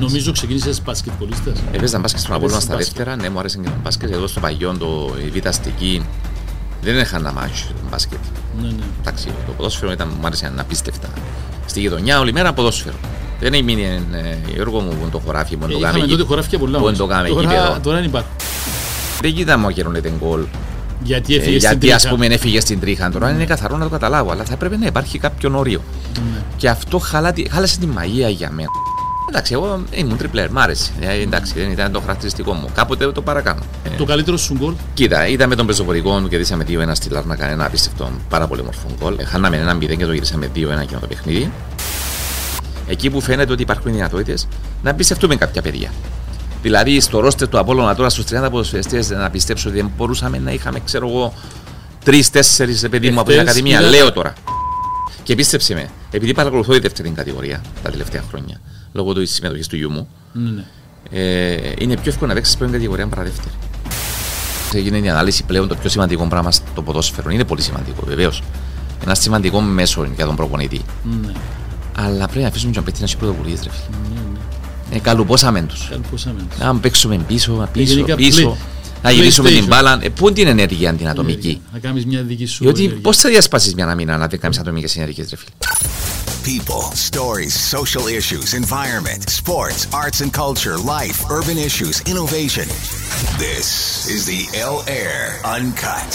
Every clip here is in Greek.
Νομίζω ξεκίνησες μπασκετπολίστα. Έπαιζα μπάσκετ στον Απόλλωνα στα μπάσκετ. δεύτερα, ναι, μου άρεσε και το μπάσκετ. Εδώ στο παγιό, το η Β' Αστική, δεν είχα ένα μάτσο το μπάσκετ. Ναι, ναι. Εντάξει, το ποδόσφαιρο ήταν, μου άρεσε απίστευτα. Στη γειτονιά όλη μέρα ποδόσφαιρο. Δεν έμεινε ε, Γιώργο μου που είναι το χωράφι μου, Ε, το Είχαμε κάμε τότε εκεί. χωράφια πολλά. Πού όμως. το κάμε Τώρα- γήπεδο. Τώρα δεν υπάρχουν. Δεν κοίτα μου ακυρώνεται γκολ. Γιατί Ε, έφυγε στην γιατί ας τρίχα. πούμε έφυγε στην τρίχα. Τώρα είναι καθαρό να το καταλάβω, αλλά θα πρέπει να υπάρχει κάποιο όριο. Ναι. Και αυτό χαλά, τη- χάλασε τη μαγεία για μένα. Εντάξει, εγώ ήμουν τριπλέρ, μ' άρεσε. Ε, εντάξει, δεν ήταν το χαρακτηριστικό μου. Κάποτε το παρακάνω. Ε, Το καλύτερο σου γκολ; Κοίτα, είδαμε τον πεζοπορικό και δίσαμε 2-1 στη Λάρνακα, ένα απίστευτο πάρα πολύ μορφό γκολ. Ε, Χάναμε ένα 0 και το γυρίσαμε 2-1 εκείνο το παιχνίδι. Εκεί που φαίνεται ότι υπάρχουν δυνατότητες να εμπιστευτούμε κάποια παιδιά. Δηλαδή, στο ρόστερ του Απόλλωνα τώρα στους 30 ποδοσφαιριστές να πιστέψω ότι δεν μπορούσαμε να είχαμε, ξέρω εγώ, τρει-τέσσερι παιδί μου από την Εχθές Ακαδημία. είδα- Λέω τώρα. Και πίστεψε με, επειδή παρακολουθώ τη δεύτερη κατηγορία τα τελευταία χρόνια, λόγω της συμμετοχής του γιού μου, Ναι, ναι. ε, είναι πιο εύκολο να παίξεις πρώτη κατηγορία παρά δεύτερη. Έγινε η ανάλυση πλέον το πιο σημαντικό πράγμα στο ποδόσφαιρο. Είναι πολύ σημαντικό, βεβαίως. Ένα σημαντικό μέσο για τον προπονητή. Ναι. Αλλά πρέπει να αφήσουμε τον παίκτη να έχει πρωτοβουλίε, ρε φίλε. Ναι, ναι. Ε, καλουπόσαμε τους. Καλπόσαμε. Να παίξουμε πίσω, πίσω, γενικά πίσω. play- Να γυρίσουμε την PlayStation. μπάλα. Ε, πού είναι την ενέργεια την ατομική. Να κάνεις μια δική σου Διότι ενέργεια. πώς θα διασπάσεις μια μήνα να δεν κάνει ατομικές ενέργειες, ρε φίλε; People, stories, social issues, environment, sports, arts and culture, life, urban issues, innovation. This is the L Air Uncut.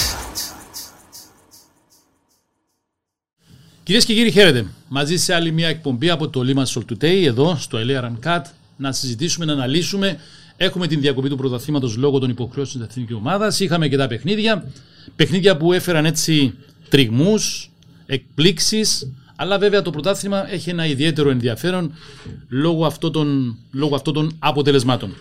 Κυρίες και κύριοι, χαίρετε. Μαζί σε άλλη μια εκπομπή από το Lima Sol Today, εδώ στο Elea Cut, να συζητήσουμε, να αναλύσουμε. Έχουμε την διακοπή του πρωταθλήματος λόγω των υποχρεώσεων της εθνική ομάδας. Είχαμε και τα παιχνίδια. Παιχνίδια που έφεραν έτσι τριγμούς, εκπλήξεις. Αλλά βέβαια το πρωτάθλημα έχει ένα ιδιαίτερο ενδιαφέρον λόγω αυτών των, λόγω αυτών των αποτελεσμάτων.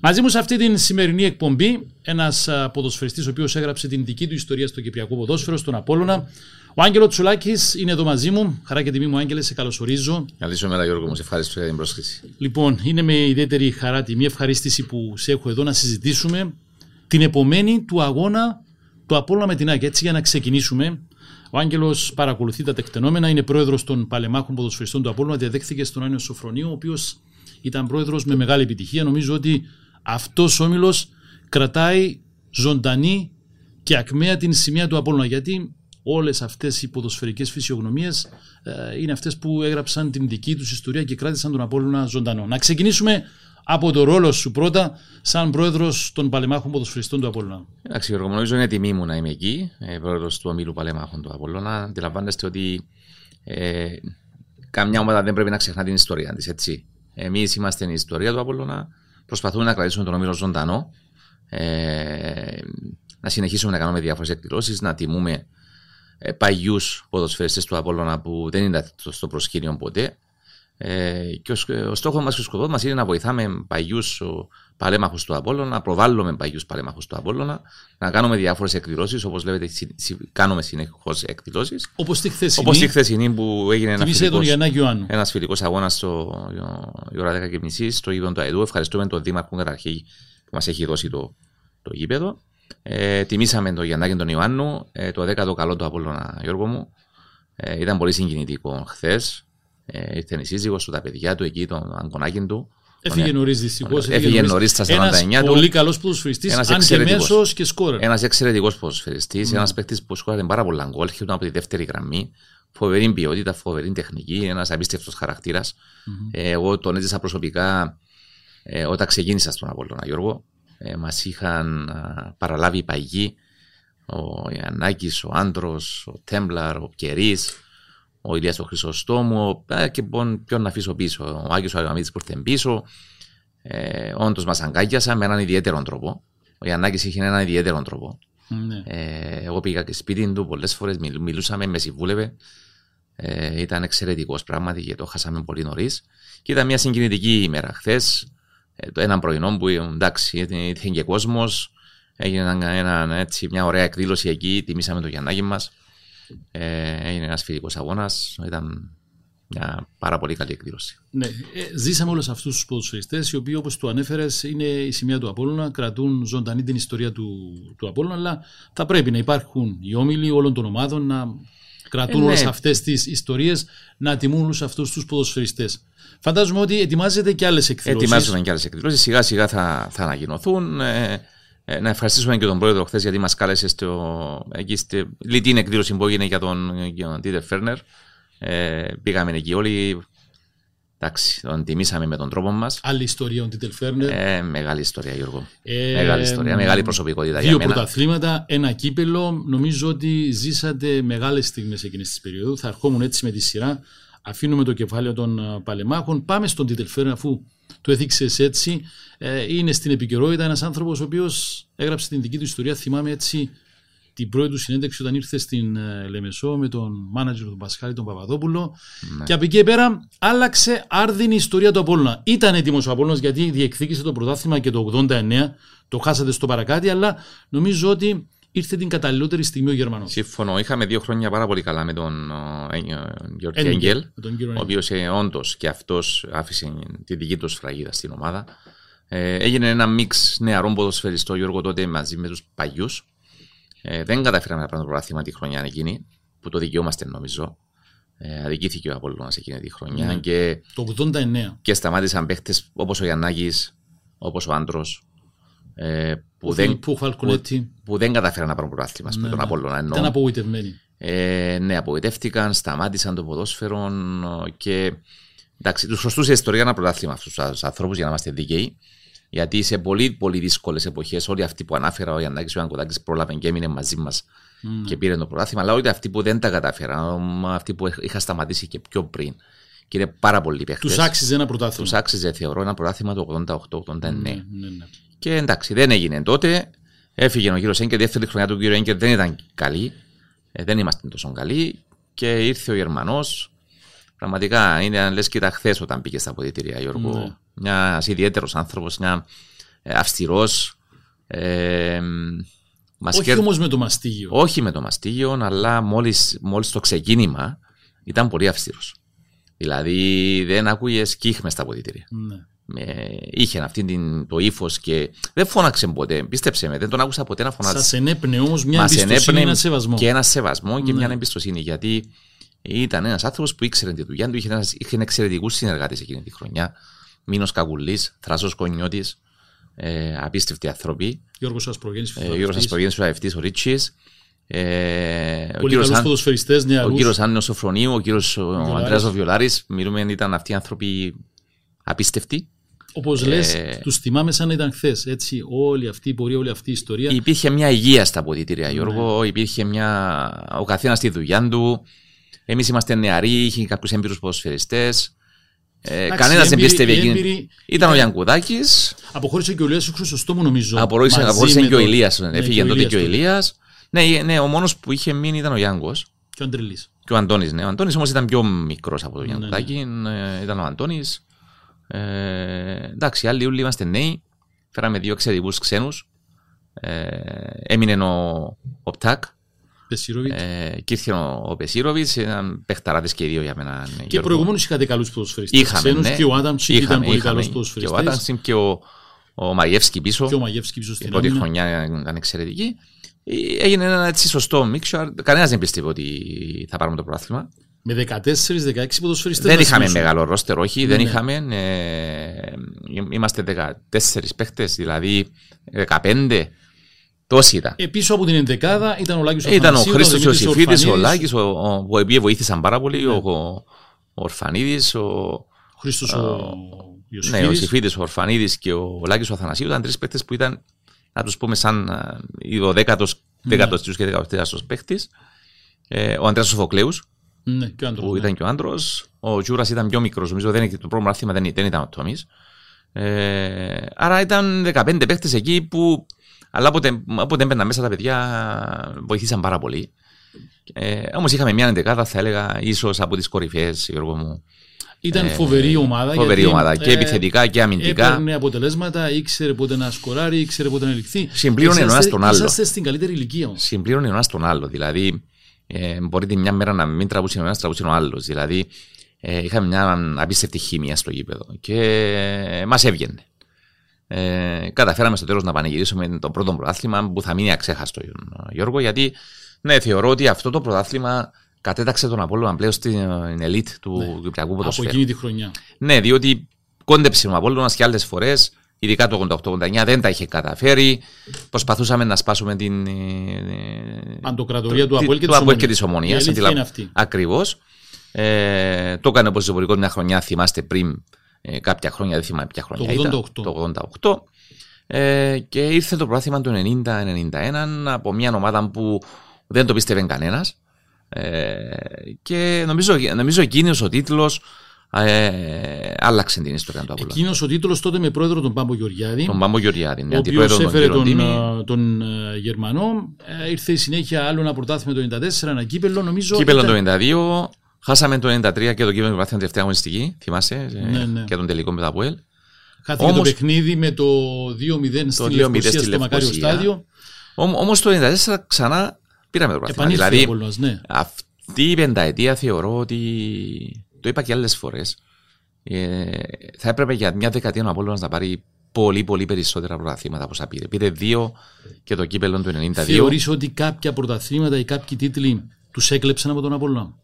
Μαζί μου σε αυτή την σημερινή εκπομπή, ένας ποδοσφαιριστής ο οποίος έγραψε την δική του ιστορία στο Κυπριακό Ποδόσφαιρο, στον Απόλωνα. Ο Άγγελος Τσουλάκης είναι εδώ μαζί μου. Χαρά και τιμή μου, Άγγελε, σε καλωσορίζω. Καλή σου μέρα, Γιώργο μου. Σε ευχαριστώ για την πρόσκληση. Λοιπόν, είναι με ιδιαίτερη χαρά, τιμή, ευχαρίστηση που σε έχω εδώ να συζητήσουμε την επομένη του αγώνα του Απόλλωνα με την ΑΕΚ. Έτσι, για να ξεκινήσουμε. Ο Άγγελος παρακολουθεί τα τεκτενόμενα, είναι πρόεδρος των παλεμάχων ποδοσφαιριστών του Απόλλωνα, διαδέχθηκε στον Άνιο Σοφρονίου, ο οποίος ήταν πρόεδρος με μεγάλη επιτυχία. Νομίζω ότι αυτός ο όμιλος κρατάει ζωντανή και ακμαία την σημεία του Απόλλωνα. Γιατί όλες αυτές οι ποδοσφαιρικές φυσιογνωμίες ε, είναι αυτές που έγραψαν την δική τους ιστορία και κράτησαν τον Απόλλωνα ζωντανό. Να ξεκινήσουμε από το ρόλο σου πρώτα, σαν πρόεδρος των παλεμάχων ποδοσφαιριστών του Απόλλωνα. Εντάξει, Γιώργο, μου, νομίζω είναι τιμή μου να είμαι εκεί, ε, πρόεδρος του ομίλου Παλέμαχων του Απόλλωνα. Αντιλαμβάνεστε ότι ε, καμιά ομάδα δεν πρέπει να ξεχνά την ιστορία της, έτσι. Εμείς είμαστε η ιστορία του Απόλλωνα. Προσπαθούμε να κρατήσουμε τον ομίλο ζωντανό. Ε, να συνεχίσουμε να κάνουμε διάφορες εκδηλώσεις, να τιμούμε ε, παγιούς ποδοσφαιριστές του Απόλλωνα που δεν είναι στο- στο προσκήνιο ποτέ. Ε, και ο, σκ- ο στόχος μας και ο σκοπός μας είναι να βοηθάμε παγιούς παλέμαχου του Απόλλωνα, να προβάλλουμε παγιούς παλέμαχου του Απόλλωνα, να κάνουμε διάφορες εκδηλώσεις. Όπως βλέπετε, συ- συ- κάνουμε συνεχώς εκδηλώσεις. Όπως τη χθεσινή, Όπως τη χθεσινή που έγινε ένας τιμήσε τον φιλικός, Γιαννάκη Ιωάννου. ένας φιλικός αγώνας στο η ώρα 10 και μισή στο γήπεδο του ΑΕΔΟΥ. Ευχαριστούμε τον Δήμαρχο καταρχήν που μας έχει δώσει το, το γήπεδο. Ε, τιμήσαμε τον Γιαννάκη τον Ιωάννου, ε, το 10ο καλό του Απόλλωνα, Γιώργο μου. Ε, ήταν πολύ συγκινητικό χθες. Ε, ήρθε η σύζυγος του, τα παιδιά του εκεί, τον αγκονάκι του. Έφυγε Τον- νωρίς δυστυχώς. Έφυγε νωρίς στα 49 του. Πολύ καλός ποδοσφαιριστής, Ένας αν και εξαιρετικός. μέσος και σκόρερ. Ένας εξαιρετικός ποδοσφαιριστής, mm. ένας παίκτης που σκόρασε πάρα πολλά γκολ, είχε από τη δεύτερη γραμμή. Φοβερή ποιότητα, φοβερή τεχνική, ένας απίστευτος χαρακτήρας. Ε, εγώ τον έζησα προσωπικά ε, όταν ξεκίνησα στον Απόλλωνα, Γιώργο. Ε, Μας είχαν α, παραλάβει οι παγιοί, ο Ιαννάκης, ο Άντρος, ο Τέμπλαρ, ο Κερή, ο Ηλίας ο Χρυσοστόμου, ε, και ποιον, ποιον να αφήσω πίσω. Ο Άγιος ο Αγαμίτης που ήρθε πίσω. Ε, Όντως μας αγκάγιασα με έναν ιδιαίτερο τρόπο. Ο Γιαννάκη είχε έναν ιδιαίτερο τρόπο. Ναι. Ε, εγώ πήγα και σπίτι του πολλές φορές, μιλούσαμε, με συμβούλευε. Ε, ήταν εξαιρετικός πράγματι και το χάσαμε πολύ νωρίς. Και ήταν μια συγκινητική ημέρα χθες. Ε, το ένα πρωινό που εντάξει, ήρθε και κόσμος. Έγινε ένα, ένα, έτσι, μια ωραία εκδήλωση εκεί. Τιμήσαμε το Γιαννάκη μας. Ε, έγινε ένας φιλικός αγώνας. Ήταν μια πάρα πολύ καλή εκδήλωση. Ναι. Ε, ζήσαμε όλους αυτούς τους ποδοσφαιριστές, οι οποίοι όπως το ανέφερες είναι η σημεία του Απόλλωνα, κρατούν ζωντανή την ιστορία του, του Απόλλωνα, αλλά θα πρέπει να υπάρχουν οι όμιλοι όλων των ομάδων να κρατούν Ε, όλες ναι. αυτές τις ιστορίες να τιμούν όλους αυτούς τους ποδοσφαιριστές. Φαντάζομαι ότι ετοιμάζεται και άλλες εκδηλώσεις. Ετοιμάζουμε και άλλες εκδηλώσεις. Σιγά σιγά θα, θα ανακοινωθούν. Ε, ε, να ευχαριστήσουμε και τον πρόεδρο χθες γιατί μας κάλεσε στο, εκεί στη λιτή εκδήλωση που έγινε για τον, για τον Τίτερ Φέρνερ. Ε, πήγαμε εκεί όλοι. Εντάξει, τον τιμήσαμε με τον τρόπο μας. Άλλη ιστορία ο Τίτελ Φέρνερ. Ε, μεγάλη ιστορία, Γιώργο. Ε, μεγάλη ιστορία, μεγάλη προσωπικότητα Δύο για μένα. πρωταθλήματα, ένα κύπελο. Νομίζω ότι ζήσατε μεγάλες στιγμές εκείνη της περίοδου. Θα ερχόμουν έτσι με τη σειρά. Αφήνουμε το κεφάλαιο των α, παλεμάχων. Πάμε στον Τίτελ Φέρνερ, αφού το έθιξε έτσι. Ε, είναι στην επικαιρότητα ένας άνθρωπος ο οποίος έγραψε την δική του ιστορία. Θυμάμαι έτσι την πρώτη του συνέντευξη όταν ήρθε στην ε, Λεμεσό με τον μάνατζερ του Πασχάλη, τον Παπαδόπουλο. Ναι. Και από εκεί και πέρα άλλαξε άρδινη η ιστορία του Απόλλωνα. Ήταν έτοιμος ο Απόλλωνας γιατί διεκδίκησε το πρωτάθλημα και το 89, το χάσατε στο παρακάτι, αλλά νομίζω ότι ήρθε την καταλληλότερη στιγμή ο Γερμανός. Σύμφωνο, είχαμε δύο χρόνια πάρα πολύ καλά με τον ε, ε, Γιώργη Έγγελ, Έγγελ, με τον κύριο ο οποίος όντως και αυτός άφησε τη δική του σφραγίδα στην ομάδα. Ε, έγινε ένα μίξ νεαρών ποδοσφαιριστών Γιώργο τότε μαζί με τους παλιούς. Ε, δεν καταφέραμε να πάρουμε το πρωτάθλημα τη χρονιά εκείνη, που το δικαιούμαστε νομίζω. Ε, αδικήθηκε ο Απόλλωνας εκείνη τη χρονιά Ναι. και, Το 89. και σταμάτησαν παίχτε όπως ο Γιαννάκης, όπως ο Άντρος. Ε, που, Ο δεν, Φιλιππού Φαλκονέτη. που δεν καταφέραν να πάρουν πρωτάθλημα με Ναι, τον ναι. Απόλλωνα. εννοώ. Ήταν απογοητευμένοι. Ε, ναι, απογοητεύτηκαν, σταμάτησαν το ποδόσφαιρο ε, και εντάξει, τους χρωστούσε η ιστορία ένα πρωτάθλημα αυτού του ανθρώπου για να είμαστε δίκαιοι. Γιατί σε πολύ, πολύ δύσκολες εποχές, όλοι αυτοί που ανάφερα, ο Γιάννάκη ο Ιανκουδάκη πρόλαβε και έμεινε μαζί μας Μμμ. και πήρε το πρωτάθλημα, αλλά όλοι αυτοί που δεν τα κατάφεραν, αυτοί που είχα σταματήσει και πιο πριν. Και είναι πάρα πολλοί παίχτες. Του άξιζε ένα πρωτάθλημα. Τους άξιζε, θεωρώ, ένα πρωτάθλημα το 88-89. Ναι, ναι, ναι. Και εντάξει, δεν έγινε τότε. Έφυγε ο κύριο Έγκερ. Δεύτερη χρονιά του κύριου Έγκερ δεν ήταν καλή. Ε, δεν είμαστε τόσο καλοί. Και ήρθε ο Γερμανός. Πραγματικά είναι λες και τα χθες όταν πήγε στα αποδητήρια, Γιώργο. Ναι. Μιας ιδιαίτερος άνθρωπος, μια αυστηρός. Ε, μας Όχι κέρ- όμως με το μαστίγιο. όχι με το μαστίγιο, αλλά μόλις, μόλις το ξεκίνημα ήταν πολύ αυστηρός. Δηλαδή δεν άκουγες κύχ μες στα αποδητήρια. Ναι. Με, είχε αυτή την, το ύφος και δεν φώναξε ποτέ. Πίστεψε με, δεν τον άκουσα ποτέ να φωνάξει. Σας ενέπνεε όμως μια Μας εμπιστοσύνη, ενέπνεε ένα σεβασμό. Και ένα σεβασμό και Ναι. μια εμπιστοσύνη. Γιατί ήταν ένας άνθρωπος που ήξερε τη δουλειά του, είχε, ένας, είχε εξαιρετικούς συνεργάτες εκείνη τη χρονιά. Μήνο Καγουλή, Θράσο Κονιώτης, ε, απίστευτοι άνθρωποι. Γιώργος Ασπρογέννης, Ε, ο Γιώργος Ασπογέννη, ο αευτή, ο Ρίτσι. Ε, ο Πολύ κύριος καλούς Αν- ποδοσφαιριστέ ο νεαρού. κύριος Άννο Σοφρονίου, ο κύριος Βιολάρης. Ανδρέας Βιολάρη. Μιλούμε, ήταν αυτοί οι άνθρωποι απίστευτοι. Όπως λες, Ε, τους θυμάμαι σαν να ήταν χθες. Έτσι, όλη αυτή η πορεία, όλη αυτή η ιστορία. Υπήρχε μια υγεία στα αποδητήρια, Γιώργο. Ναι. Υπήρχε μια. Ο καθένας στη δουλειά του. Εμείς είμαστε νεαροί, είχε κάποιους έμπειρους ποδοσφαιριστές. Ε, Εντάξει, Κανένας οι δεν έμπειροι- πίστευε οι εκείνη. έμπειροι Ήταν ο Γιανκουδάκης. Αποχώρησε και ο Ηλίας Χρυσοστόμου νομίζω. Απορρόησε μαζί απορρόησε με και ο τον- Ηλίας. Ναι, Έφυγε ο τότε Ηλίας και ο τότε. Ηλίας. Ναι, ναι, ο μόνος που είχε μείνει ήταν ο Γιάνγκο. Και ο Αντρελής. Και ο Αντώνης. Ναι. Ο Αντώνης όμως ήταν πιο μικρός από τον Ναι, Γιανκουδάκη. Ε, ήταν ο Αντώνης. Ε, εντάξει, οι άλλοι όλοι είμαστε νέοι. Φέραμε δύο εξαιρετικούς ξένους. Ε, έμεινε ο, ο Πτάκ. Πεσίροβιτς. Ε, και ήρθε ο, ο Πεσίροβιτς, ήταν παιχταράδες και οι δύο για μένα. ναι, και Γιώργο. προηγουμένως είχατε καλούς ποδοσφαιριστές. Είχαμε, ναι. Και ο Άνταμσικ ήταν Είχαμε, πολύ είχαμε. καλός Και ο ποδοσφαιριστή. Άνταμσιμ και ο, ο Μαγεύσκι πίσω. Και ο Μαγεύσκι πίσω Η στην πρώτη άμυνα. χρονιά ήταν εξαιρετική. Ε, Έγινε ένα έτσι σωστό μίξο. Κανένας δεν πίστευε ότι θα πάρουμε το πρωτάθλημα. Με 14-16 ποδοσφαιριστές. Δεν είχαμε μεγάλο ρόστερ, όχι. Δεν Ναι. είχαμε. Ε, είμαστε 14 παίχτες, δηλαδή 15. Τόσοι ήταν. Ε, πίσω από την ενδεκάδα ήταν ο Λάκης Ήταν ο Αθανασίου, Χρήστος Δημήτρης Ιωσήφιδη, ο Ορφανίδης, Λάκης, ο, ο, που οποίοι βοήθησαν πάρα πολύ, Ναι. ο, ο Ορφανίδης, ο, Ο Χρήστος ο ναι, ο Ιωσήφιδης. Ιωσήφιδη, ο Ορφανίδης και ο Λάκης ο Αθανασίου. Ήταν τρεις παίχτες που ήταν, να τους πούμε, σαν α, ο δέκατο Ναι. δέκατος και δεκατοστέραστο παίχτη. Ε, ο Αντρέα Σοφοκλέους, Ναι, και ο άντρος, που ναι. ήταν και ο άντρος. Ο Τζούρα ήταν πιο μικρός, νομίζω. Δεν, το πρώτο μάθημα δεν, δεν ήταν ο Τόμι. Ε, άρα ήταν 15 παίχτε εκεί που. Αλλά όποτε, όποτε έμπαιναν μέσα τα παιδιά βοηθήσαν πάρα πολύ. Ε, Όμως είχαμε μια εντεκάδα, θα έλεγα, ίσως από τις κορυφαίες, Γιώργο μου. Ήταν Ε, φοβερή ομάδα. Φοβερή γιατί, ομάδα. Και ε, επιθετικά και αμυντικά. Έπαιρνε αποτελέσματα, ήξερε πότε να σκοράρει, ήξερε πότε να ελιχθεί. Συμπλήρωνε ο ένας τον άλλο. Είσαστε στην καλύτερη ηλικία όμως. συμπλήρωνε ο ένας τον άλλο. Δηλαδή, ε, μπορεί τη μια μέρα να μην τραβούσε ο ένας, τραβούσε ο άλλος. Δηλαδή, ε, είχαμε μια απίστευτη χημία στο γήπεδο και ε, μας έβγαινε. Ε, καταφέραμε στο τέλος να πανηγυρίσουμε το πρώτο πρωτάθλημα που θα μείνει αξέχαστο, Γιώργο, γιατί ναι, θεωρώ ότι αυτό το πρωτάθλημα κατέταξε τον Απόλλωνα πλέον στην ελίτ του Ναι. Κυπριακού Από ποδοσφαίρου. εκείνη τη χρονιά. Ναι, διότι κόντεψε ο Απόλλωνας και άλλες φορές, ειδικά το 88-89 δεν τα είχε καταφέρει. Προσπαθούσαμε να σπάσουμε την... ε, ε, Παντοκρατορία του τη- Αποέλ και του της Αποέλ και Ομόνιας. της Ομονίας. Η αλήθεια αντιλα- είναι αυτή. Ακριβώς. Ε, το έκανε ο Ζεμπορικός μια χρονιά, θυμάστε πριν ε, κάποια χρόνια, δεν θυμάμαι ποια χρονιά Το ήταν. 88. Το 88. Ε, και ήρθε το πρόθυμα του 90-91 από μια ομάδα που δεν το πίστευε κανένας. Ε, και νομίζω, νομίζω εκείνος ο τίτλος ε, άλλαξε την ιστορία του Απόλλωνα. Εκείνος ο τίτλος τότε με πρόεδρο τον Πάμπο Γεωργιάδη. Τον Πάμπο Γεωργιάδη, ο ναι, οποίος αντιπρόεδρο τον έφερε κύριο τον, Τίμη. ε, τον ε, Γερμανό. Ε, ήρθε η συνέχεια άλλο ένα πρωτάθλημα το 1994, ένα κύπελο. Νομίζω Κύπελλο ήταν- το 92, χάσαμε το 93 και το κύπελλο του Βαθιών τελευταία αγωνιστική, θυμάσαι, ε, Ναι, ναι. και τον τελικό με τα Αποέλ. Χάθηκε το Όμως- παιχνίδι με το 2-0 στη 2-0 Λευκοσία στη στο Μακάριο Λευκοσία. Στάδιο. Όμως το 94 ξανά πήραμε το πρόθυμα. Επανήλθε Δηλαδή, ο Απόλλωνας, ναι. αυτή η πενταετία θεωρώ ότι. Το είπα και άλλες φορές. Ε, θα έπρεπε για μια δεκαετία ο Απόλλωνας να πάρει πολύ πολύ περισσότερα πρωταθλήματα από όσα πήρε. Πήρε δύο και το κύπελλο του 92. Θεωρείς ότι κάποια πρωταθλήματα ή κάποιοι τίτλοι τους έκλεψαν από τον Απόλλωνα;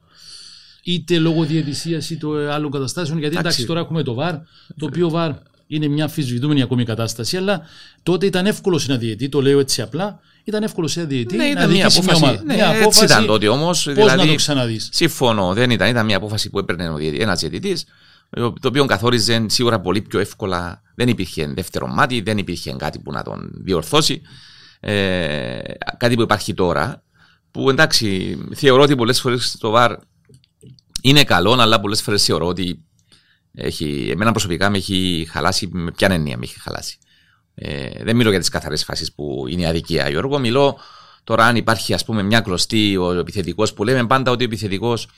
Είτε λόγω διαιτησίας είτε άλλων καταστάσεων. Γιατί εντάξει, Εντάξει. τώρα έχουμε το ΒΑΡ, το οποίο ΒΑΡ είναι μια αμφισβητούμενη ακόμη κατάσταση, αλλά τότε ήταν εύκολο σε ένα διαιτή, το λέω έτσι απλά, ήταν εύκολος σε ένα διαιτή Ναι, να ήταν μια διοικήσει μια απόφαση. ομάδα. Ναι, Μια έτσι απόφαση, ήταν τότε όμως. Πώς Δηλαδή, να το ξαναδείς; Συμφωνώ, δεν ήταν. Ήταν μια απόφαση που έπαιρνε ένας διαιτητής, το οποίο καθόριζε σίγουρα πολύ πιο εύκολα. Δεν υπήρχε δεύτερο μάτι, δεν υπήρχε κάτι που να τον διορθώσει. Ε, κάτι που υπάρχει τώρα, που εντάξει, θεωρώ ότι πολλές φορές το ΒΑΡ είναι καλό, αλλά πολλές φορές θεωρώ ότι έχει, εμένα προσωπικά με έχει χαλάσει. Με ποια έννοια με έχει χαλάσει. Ε, δεν μιλώ για τις καθαρές φάσεις που είναι η αδικία, Γιώργο. Μιλώ τώρα αν υπάρχει ας πούμε, μια κλωστή ο επιθετικός που λέμε πάντα ότι ο επιθετικός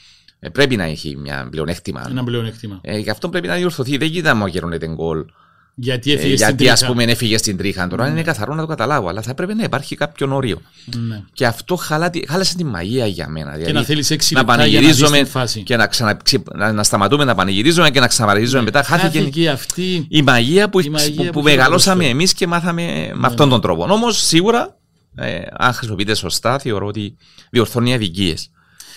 πρέπει να έχει μια πλεονέκτημα. Ένα πλεονέκτημα. Ε, γι' αυτό πρέπει να διορθωθεί. Δεν κοίτα μου γέρνεται γκολ. Γιατί Ε, έφυγε στην γιατί ας τρίχα. πούμε έφυγε στην τρίχα. Τώρα είναι καθαρό να το καταλάβω, αλλά θα έπρεπε να υπάρχει κάποιο όριο. Ναι. Και αυτό χαλά, τη- χάλασε τη μαγεία για μένα. Δηλαδή, να θέλεις έξι να λεπτά για να δεις πανηγυρίζουμε την φάση. και να, ξανα, ξυ- να, να σταματούμε να πανηγυρίζουμε και να ξαναπανηγυρίζουμε μετά. Χάθηκε Χάθηκε αυτή η μαγεία που, Η μαγεία που, που που είχε το μεγαλώσαμε ποδόσφαιρο. εμείς και μάθαμε με αυτόν τον τρόπο. Όμως σίγουρα, ε, αν χρησιμοποιείτε σωστά, θεωρώ ότι διορθώνει αδικίες.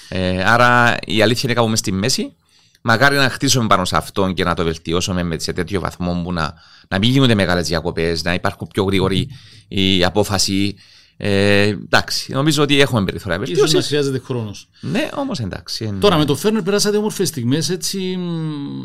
Ε, άρα η αλήθεια είναι κάπου μες στη μέση. Μακάρι να χτίσουμε πάνω σε αυτόν και να το βελτιώσουμε με- σε τέτοιο βαθμό που να, να μην γίνονται μεγάλες διακοπές, να υπάρχουν πιο γρήγορη η απόφαση. Ε, εντάξει, νομίζω ότι έχουμε περιθώρια ίσως βελτίωσης. να χρειάζεται χρόνος. Ναι, όμως εντάξει. εν- Τώρα με το Φέρνερ περάσατε όμορφες στιγμές. Έτσι,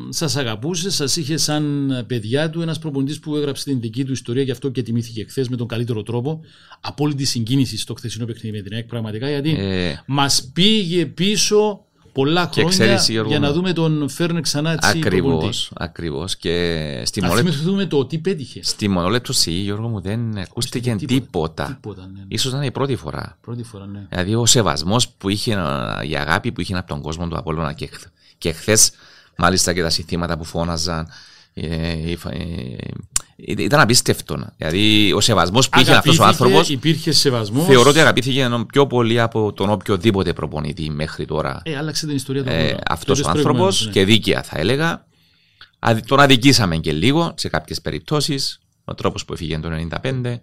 σας αγαπούσε, σας είχε σαν παιδιά του ένας προπονητής που έγραψε την δική του ιστορία, γι' αυτό και τιμήθηκε χθες με τον καλύτερο τρόπο. Απόλυτη συγκίνηση στο χθεσινό παιχνίδι με την ΑΕΚ, πραγματικά, γιατί Ε, μας πήγε πίσω πολλά Και χρόνια ξέρεις, Γιώργο, για να δούμε τον Φέρνερ ξανά έτσι. Ακριβώς, προπονητής. ακριβώς. Και στη Να μονολέπτωση. θυμηθούμε το τι πέτυχε. Στη μονολέπτωση, Γιώργο μου, δεν ακούστηκε τίποτα. τίποτα. Τίποτα, ναι, ναι. Ίσως να είναι η πρώτη φορά. Πρώτη φορά, ναι. Δηλαδή ο σεβασμός που είχε, ε, η αγάπη που είχε από τον κόσμο του Απόλλωνα και, χθ- και χθες, μάλιστα και τα συνθήματα που φώναζαν. ε, ε, ε, ε, ήταν απίστευτο. Δηλαδή ο σεβασμός που είχε αυτός ο Αγαπήθηκε, άνθρωπος, Υπήρχε σεβασμός. θεωρώ ότι αγαπήθηκε ενώ πιο πολύ από τον οποιοδήποτε προπονητή μέχρι τώρα. Ε, άλλαξε την ιστορία του Ε, Απόλλωνα. αυτός Το ο είπες άνθρωπος προηγουμένως, ναι. και δίκαια θα έλεγα. Αδι- Τον αδικήσαμε και λίγο σε κάποιες περιπτώσεις. Ο τρόπος που έφυγε το 1995.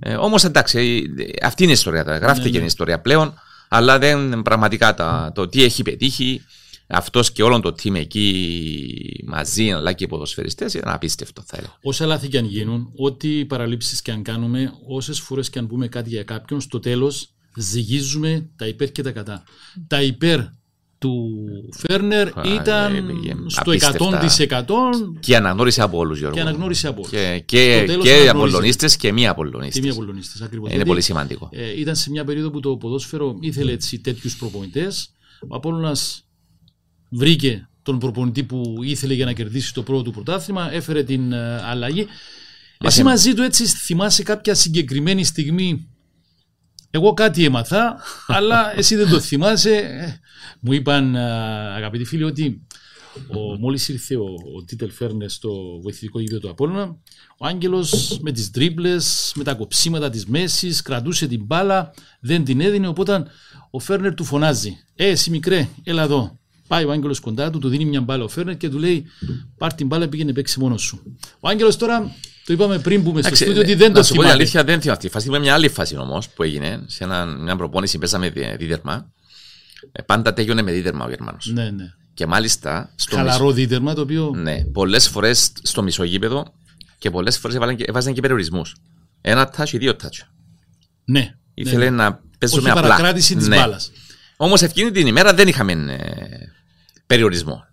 Ε, Όμως εντάξει, ε, αυτή είναι η ιστορία. τώρα. Γράφτηκε Ναι, ναι. η ιστορία πλέον. Αλλά δεν πραγματικά τα, το τι έχει πετύχει αυτός και όλο το team εκεί μαζί, αλλά και οι ποδοσφαιριστές, ήταν απίστευτο θα έλεγα. Όσα λάθη και αν γίνουν, ό,τι παραλήψεις και αν κάνουμε, όσες φορές και αν πούμε κάτι για κάποιον, στο τέλος ζυγίζουμε τα υπέρ και τα κατά. Τα υπέρ του Φέρνερ Α, ήταν ε, ε, στο απίστευτα. 100% Και η αναγνώριση από όλους, Γιώργο. και αναγνώριση από όλους. Και, και, Στο τέλος και αναγνωρίζεται. απολωνίστες και μη Και απολωνίστες. μία πολωνίστες ακριβώς. Είναι Γιατί, πολύ σημαντικό. ε, ήταν σε μια περίοδο που το ποδόσφαιρο ήθελε έτσι τέτοιους προπονητές. Ο Απόλλωνας βρήκε τον προπονητή που ήθελε για να κερδίσει το πρώτο του πρωτάθλημα, έφερε την ε, αλλαγή. Εσύ έμ- μαζί του έτσι θυμάσαι κάποια συγκεκριμένη στιγμή; Εγώ κάτι έμαθα, αλλά εσύ δεν το θυμάσαι. Ε, Μου είπαν ε, αγαπητοί φίλοι ότι ο, μόλις ήρθε ο, ο Τίτελ Φέρνες στο βοηθητικό γήπεδο του Απόλλωνα, ο Άγγελος με τις τρίπλες, με τα κοψίματα της μέσης, κρατούσε την μπάλα, δεν την έδινε, οπότε ο Φέρνερ του φωνάζει «Ε, εσύ μικρέ, έλα εδώ». Πάει ο Άγγελος κοντά του, του δίνει μια μπάλα ο Φέρνερ και του λέει «Πάρ την μπάλα, πήγαινε παίξει μόνος σου». Ο Άγγελος τώρα, το είπαμε πριν που είμαι στο Εντάξει, στούντιο, ότι ε, δεν να το σου πω την θυμάται. αλήθεια, δεν θυμάμαι αυτή τη φάση. Είπαμε μια άλλη φάση όμως που έγινε. Σε ένα, μια προπόνηση παίζαμε δι- δίδερμα. Ε, Πάντα τέλειωνε με δίδερμα ο Γερμανός. Ναι, ναι. Και μάλιστα στο Χαλαρό δίδερμα το οποίο. μισο... ναι, πολλές φορές στο μισογείπεδο και πολλές φορές έβαζαν και περιορισμούς. Ένα touch ή δύο touch. Ναι. Ήθελε ναι. να παίζουμε Όχι απλά. παρακράτηση της Ναι. μπάλας. Όμως εκείνη την ημέρα δεν είχαμε ε, περιορισμό.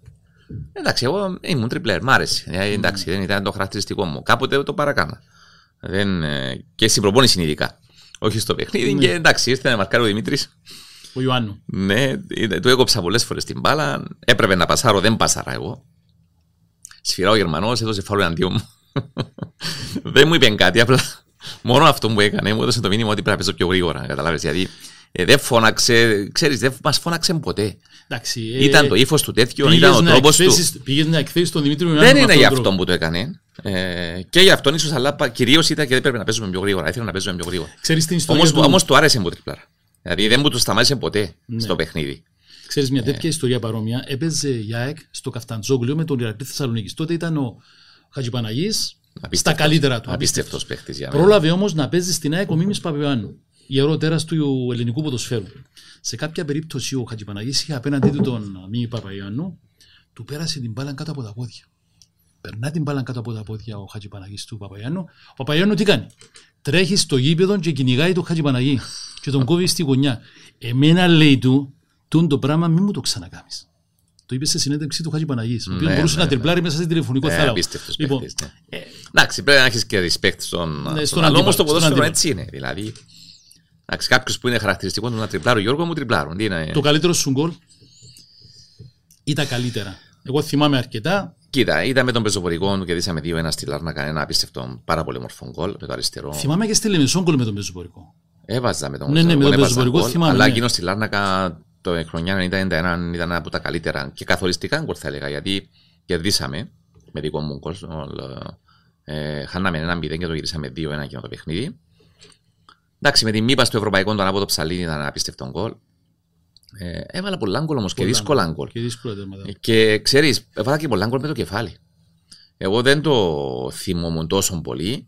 Εντάξει, εγώ ήμουν τριπλέρ, μ' άρεσε. Ε, εντάξει, δεν ήταν το χαρακτηριστικό μου. Κάποτε το παρακάνα. Δεν, ε, και στην προπόνηση ειδικά. Όχι στο παιχνίδι. Ναι. Και εντάξει, ήρθε να μαρκάρει ο Δημήτρης. Ο Ιωάννου. Ναι, είδε- του έκοψα πολλές φορές την μπάλα. Έπρεπε να πασάρω, δεν πασάρα εγώ. Σφυρά ο Γερμανός, έδωσε φάουλ εναντίον μου. δεν μου είπε κάτι, απλά μόνο αυτό που έκανε μου έδωσε το μήνυμα ότι πρέπει να παίζω πιο γρήγορα. Καταλάβες, γιατί ε, δεν φώναξε, ξέρεις, δεν μας φώναξε ποτέ. Εντάξει, ε, Ήταν το ύφος του τέτοιο, πήγες ήταν ο να τρόπος του. εκθέσεις- Πήγες να εκθέσεις τον Δημήτρη Ιωάννου Δεν με είναι αυτόν για τον αυτόν που το έκανε. Ε, και για αυτόν ίσως, αλλά κυρίως ήταν και δεν πρέπει να παίζουμε πιο γρήγορα. Ήθελε να παίζουμε πιο γρήγορα. τρόπο. Ξέρεις την ιστορία Όμως του... όμως, του άρεσε μου τριπλάρα. Δηλαδή δεν μου το σταμάτησε ποτέ Ναι. στο παιχνίδι. Ξέρεις μια Ε. τέτοια ιστορία παρόμοια. Έπαιζε η ΑΕΚ στο Καφταντζόγλιο με τον Ηρακλή Θεσσαλονίκης. Τότε ήταν ο Χατζηπαναγής στα Απίστευτος. καλύτερα του. Απίστευτος παίχτη για μένα. Πρόλαβε όμως να παίζει στην ΑΕΚ ο Μίμης Παπιωάννου, ιερό τέρας του ελληνικού ποδοσφαίρου. Σε κάποια περίπτωση ο Χατζηπαναγής είχε απέναντί του τον Μίμη Παπαϊωάννου, του πέρασε την μπάλα κάτω από τα πόδια. Περνά την μπάλα κάτω από τα πόδια ο Χατζηπαναγής του Παπαϊωάννου. Ο Παπαϊωάννου τι κάνει; Τρέχει στο γήπεδο και κυνηγάει τον Χατζηπαναγή και τον κόβει στη γωνιά. Εμένα λέει του, τούν το πράγμα μην μου το ξανακάμεις. Το είπε σε συνέντευξη του Χατζη Παναγής, ο οποίος Ναι, μπορούσε ναι, να ναι. τριπλάρει μέσα στην τηλεφωνικό Ε, θάλαμο. απίστευτος Λοιπόν, παίχτης, ναι. Εντάξει, πρέπει να έχεις και respect στον, Ναι, στον στον άλλο, αντίπαλο, όμως το στον ποδόσφαιρο αντίπαλο. έτσι είναι. Δηλαδή, εντάξει, κάποιος που είναι χαρακτηριστικό του να τριπλάρει ο Γιώργο μου τριπλάρουν. Τι είναι. το καλύτερο σου γκολ ή τα καλύτερα; Εγώ θυμάμαι αρκετά. Κοίτα, είδαμε τον πεζοπορικό του και δίσαμε 2-1 στη Λάρνακα, ένα απίστευτο πάρα πολύ μορφό γκολ με το αριστερό. Θυμάμαι και στη Λεμεσόν γκολ με τον Πεζοπορικό. Έβαζα με τον Ναι, ναι, με τον έβαζα πεζοπορικό γκολ, θυμάμαι, Αλλά ναι. εκείνο στη Λάρνακα το χρονιά 90-91 ήταν από τα καλύτερα και καθοριστικά γκολ θα έλεγα γιατί κερδίσαμε με δικό μου γκολ. Ε, χάναμε ένα 0 και το γυρίσαμε 2-1 εκείνο το παιχνίδι. Εντάξει, με την μήπα στο ευρωπαϊκό τον από το ψαλίδι ήταν ένα απίστευτο γκολ. Ε, έβαλα πολλά γκολ όμως και Πολλά δύσκολα γκολ. Και δύσκολα τέρματα. Και ξέρεις, έβαλα και πολλά γκολ με το κεφάλι. Εγώ δεν το θυμόμουν τόσο πολύ.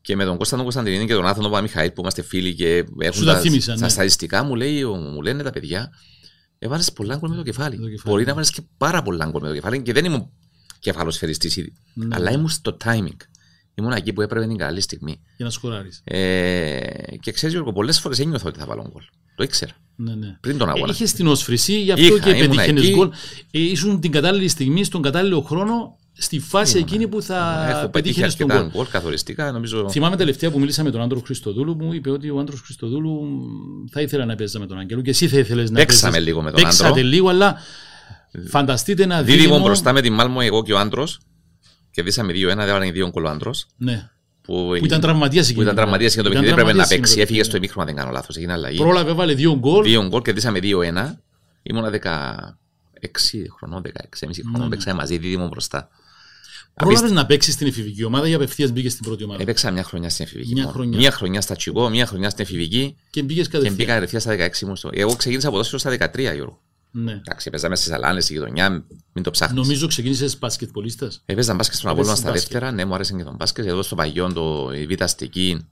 Και με τον Κώστα τον Κωνσταντινίδη και τον Άθωνο Παπαμιχαήλ που είμαστε φίλοι και έχουν τα τα, θύμισαν, τα ναι. στατιστικά μου, λέει, μου λένε τα παιδιά, έβαλες πολλά γκολ με το κεφάλι. Με το κεφάλι, Μπορεί ναι. να βάλεις και πάρα πολλά γκολ με το κεφάλι και δεν ήμουν κεφαλοσφαιριστής ήδη. Ναι. Αλλά ήμουν στο timing. Ήμουν εκεί που έπρεπε την καλή στιγμή. Για να σκοράρεις. Ε, και ξέρεις, Γιώργο, πολλές φορές ένιωθα ότι θα βάλω γκολ. Το ήξερα. Ναι, ναι. Πριν τον αγώνα. Είχες την όσφρηση, γι' αυτό Είχα, και ήμουνα πετύχαινε εκεί. γκολ. Ε, ήσουν την κατάλληλη στιγμή, στον κατάλληλο χρόνο, στη φάση εκείνη που θα Έχω πετύχει πετύχαινε τον αρκετά γκολ. γκολ καθοριστικά. Νομίζω. Θυμάμαι τελευταία που μίλησα με τον Άντρος Χριστοδούλου, μου είπε ότι ο Άντρος Χριστοδούλου μ, θα ήθελε να παίζει με τον Άγγελο και εσύ θα ήθελες να Παίξαμε παίζεις. λίγο με τον Παίξατε Άντρο. λίγο, αλλά φανταστείτε ένα Δίδυμο δίδυμο. μπροστά με την Μάλμο, εγώ και ο Άντρος. Κερδίσαμε 2-1, δεν έβαλαν δύο γκολ ο Άντρος. Ναι. Που, Που ήταν τραυματίας Που εκείνη ήταν την τραυματίας ημέρα. και το Ήταν παιχνίδι έπρεπε να τραυματίας παίξει. εκείνη Έφυγε την στο ημίχρονο, αν δεν κάνω λάθος. Έγινε αλλαγή. Πρόλαβε, έβαλε δύο γκολ. Δύο γκολ, κερδίσαμε 2-1. Ήμουνα 16 χρονών, 16,5 χρονών. ναι. Παίξαμε μαζί δίδυμο μπροστά. Πρόλαβες να παίξεις στην εφηβική ομάδα ή απευθείας μπήκες στην πρώτη ομάδα; Έπαιξα μια χρονιά στην εφηβική. Μια μόνο. χρονιά. Μια χρονιά στα Τσικό, μια χρονιά στην εφηβική Και μπήκες και κατευθείαν. μπήκα κατευθείαν στα 16 μου. στο- Εγώ ξεκίνησα από στα 13, Γιώργο. Ναι. Εντάξει, παίζαμε στις Αλάνες, στη γειτονιά, μην το ψάχνεις. Νομίζω ξεκίνησες μπασκετπολίστα. Έπαιζα μπάσκετ στον Έπαιζες Απόλλωνα στα μπάσκετ. δεύτερα, ναι, μου άρεσε και τον μπάσκετ. Εδώ στο Παγιόν, το η Β' Αστική,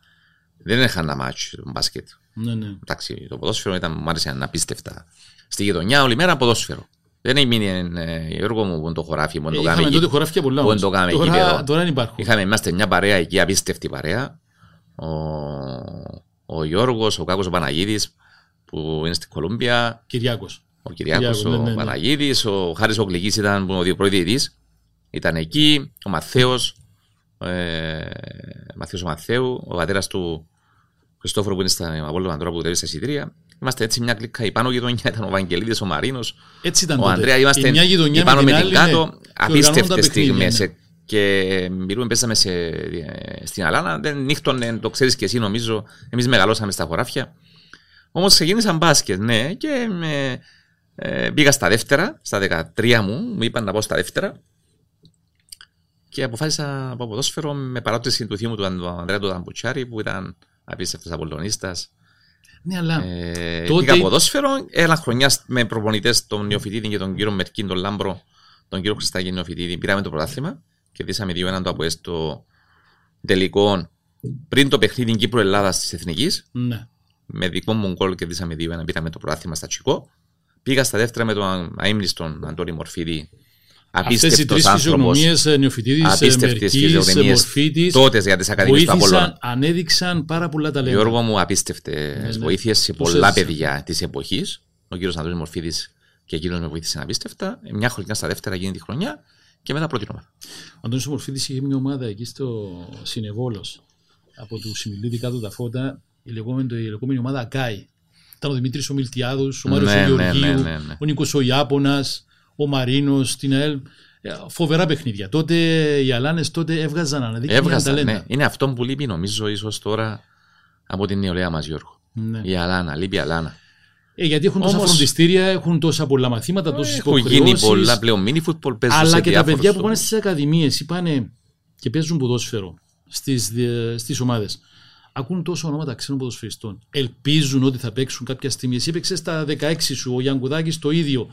δεν είχα ένα μάτσο τον μπάσκετ. Ναι, ναι. Εντάξει, το ποδόσφαιρο ήταν, μου άρεσε αναπίστευτα. Στη γειτονιά όλη μέρα ποδόσφαιρο. Δεν έμεινε ε, Γιώργο μου που είναι το χωράφι μου, Ε, το είχαμε κάμε τότε εκεί. χωράφια πολλά. Πού όμως. το κάναμε Τώρα- γήπεδο. Τώρα δεν υπάρχουν. Είχαμε, είμαστε μια παρέα εκεί, απίστευτη παρέα. Ο, ο Γιώργος, ο Κάκος ο Παναγίδης, που είναι στην Κολούμπια, Κυριάκος. Ο Κυριάκος, Κυριάκος, ναι, ο ναι, ναι. Παναγίδης, ο Χάρης ο Γλυκής ήταν ο διοπροδιητής. Ήταν εκεί, ο Μαθαίος, ε, Μαθαίος ο Μαθαίου, ο πατέρας του Χριστόφορου που είναι στα Απόλλωνα τώρα που τελείωσε στα εισιτήρια. Είμαστε έτσι μια κλίκα. Η πάνω γειτονιά ήταν ο Βαγγελίδης, ο Μαρίνος, Έτσι ήταν ο τότε. Ανδρέα. Είμαστε Η μια γειτονιά η πάνω με με την την άλλη. κάτω. ναι. Και οργανώνονταν Απίστευτε παιχνίδια, στιγμές. ναι. Και μιλούμε, παίζαμε σε, στην Αλάνα. Δεν νύχτωνε, το ξέρεις και εσύ νομίζω. Εμείς μεγαλώσαμε στα χωράφια. Όμως ξεκίνησα μπάσκετ, ναι. Και με, ε, πήγα στα δεύτερα, στα 13 μου. Μου είπαν να πάω στα δεύτερα. Και αποφάσισα από ποδόσφαιρο με παρότρυνση του θείου μου του Ανδ- Ανδρέα του Δαμπουτσάρη που ήταν απίστευτος απολλωνίστας. Ναι, αλλά Ε, Τότε- Πήγα ποδόσφαιρο, ένα χρονιά με προπονητές τον Νεοφιτίδη και τον κύριο Μερκίν, τον Λάμπρο, τον κύριο Χριστάκη Νεοφιτίδη. Πήραμε το πρωτάθλημα κερδίσαμε 2-1 το από στο τελικό πριν το παιχνίδι Κύπρο-Ελλάδας της Εθνικής. ναι. Με δικό μου γκολ κερδίσαμε 2-1. Πήραμε το πρωτάθλημα στα τσικό. Πήγα στα δεύτερα με τον αείμνηστον Αντώνη Μορφίδη. Αυτές οι Απίστευτος τρεις άνθρωπος. φυσιογνωμίες Νεοφυτίδης, Απίστευτες Μερκής, φυσιογνωμίες Μορφίτης τότε για τις Ακαδημίες του Απόλλωνα. βοήθησαν, ανέδειξαν πάρα πολλά ταλέντα. Γιώργο μου, απίστευτε ναι. βοήθειες σε Τους πολλά έζησα. παιδιά της εποχής. Ο κύριος Αντώνης Μορφίδη και εκείνος με βοήθησε απίστευτα. Μια χρονιά στα δεύτερα γίνει τη χρονιά και μετά πρώτη ομάδα. Ο Αντώνης Μορφίδης είχε μια ομάδα εκεί στο Συνεβόλος από του Σιμιλίδη κάτω τα φώτα, η λεγόμενη, η λεγόμενη ομάδα Ακάη. Ήταν ο Δημήτρης ο Μιλτιάδος, ο Μάριος Ναι, ο ναι, Γεωργίου, ναι, ναι, ναι. ο Νίκος ο Ιάπωνας, ο Μαρίνος, την ΑΕΛ. Ε, Φοβερά παιχνίδια. Τότε οι Αλάνες τότε έβγαζαν αναδείξουν Έβγαζαν, ταλέντα. ναι. Είναι αυτό που λείπει νομίζω ίσως τώρα από την νεολαία μας, Γιώργο. Ναι. Η Αλάνα, λείπει η Αλάνα. Ε, γιατί έχουν τόσα Όμως- φροντιστήρια, έχουν τόσα πολλά μαθήματα, τόσες Έχουν γίνει πολλά πλέον μίνι φουτμπολ παίζουν Αλλά σε και τα διάφορους παιδιά που πάνε τομείς. στις ακαδημίες ή πάνε και παίζουν ποδόσφαιρο στις στις ομάδες. Ακούν τόσο ονόματα ξένων ποδοσφαιριστών. Ελπίζουν ότι θα παίξουν κάποια στιγμή. Εσύ έπαιξες στα 16 σου, ο Γιάνκουδάκη το ίδιο.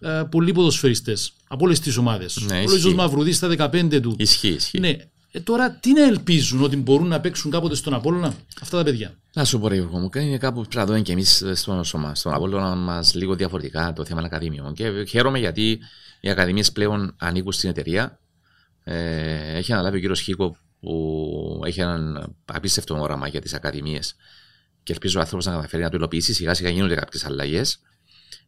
Ε, πολλοί ποδοσφαιριστές από όλες τις ομάδες. Ναι, ο ισχύει. Λοίζο Μαυρουδής στα 15 του. Ισχύει, ισχύει. Ναι. Ε, τώρα τι να ελπίζουν ότι μπορούν να παίξουν κάποτε στον Απόλλωνα; Αυτά τα παιδιά. Να σου πω, ρε Γιώργο μου, είναι κάπου πρέπει να δούμε και εμείς στον, σώμα- στον Απόλλωνα μας λίγο διαφορετικά το θέμα ακαδημιών. Και χαίρομαι γιατί οι ακαδημίες πλέον ανήκουν στην εταιρεία. Ε, έχει αναλάβει ο κύριος Χίκο που έχει έναν απίστευτο όραμα για τις ακαδημίες. Και ελπίζω ο άνθρωπος να καταφέρει να το υλοποιήσει. Σιγά σιγά γίνονται κάποιες αλλαγές.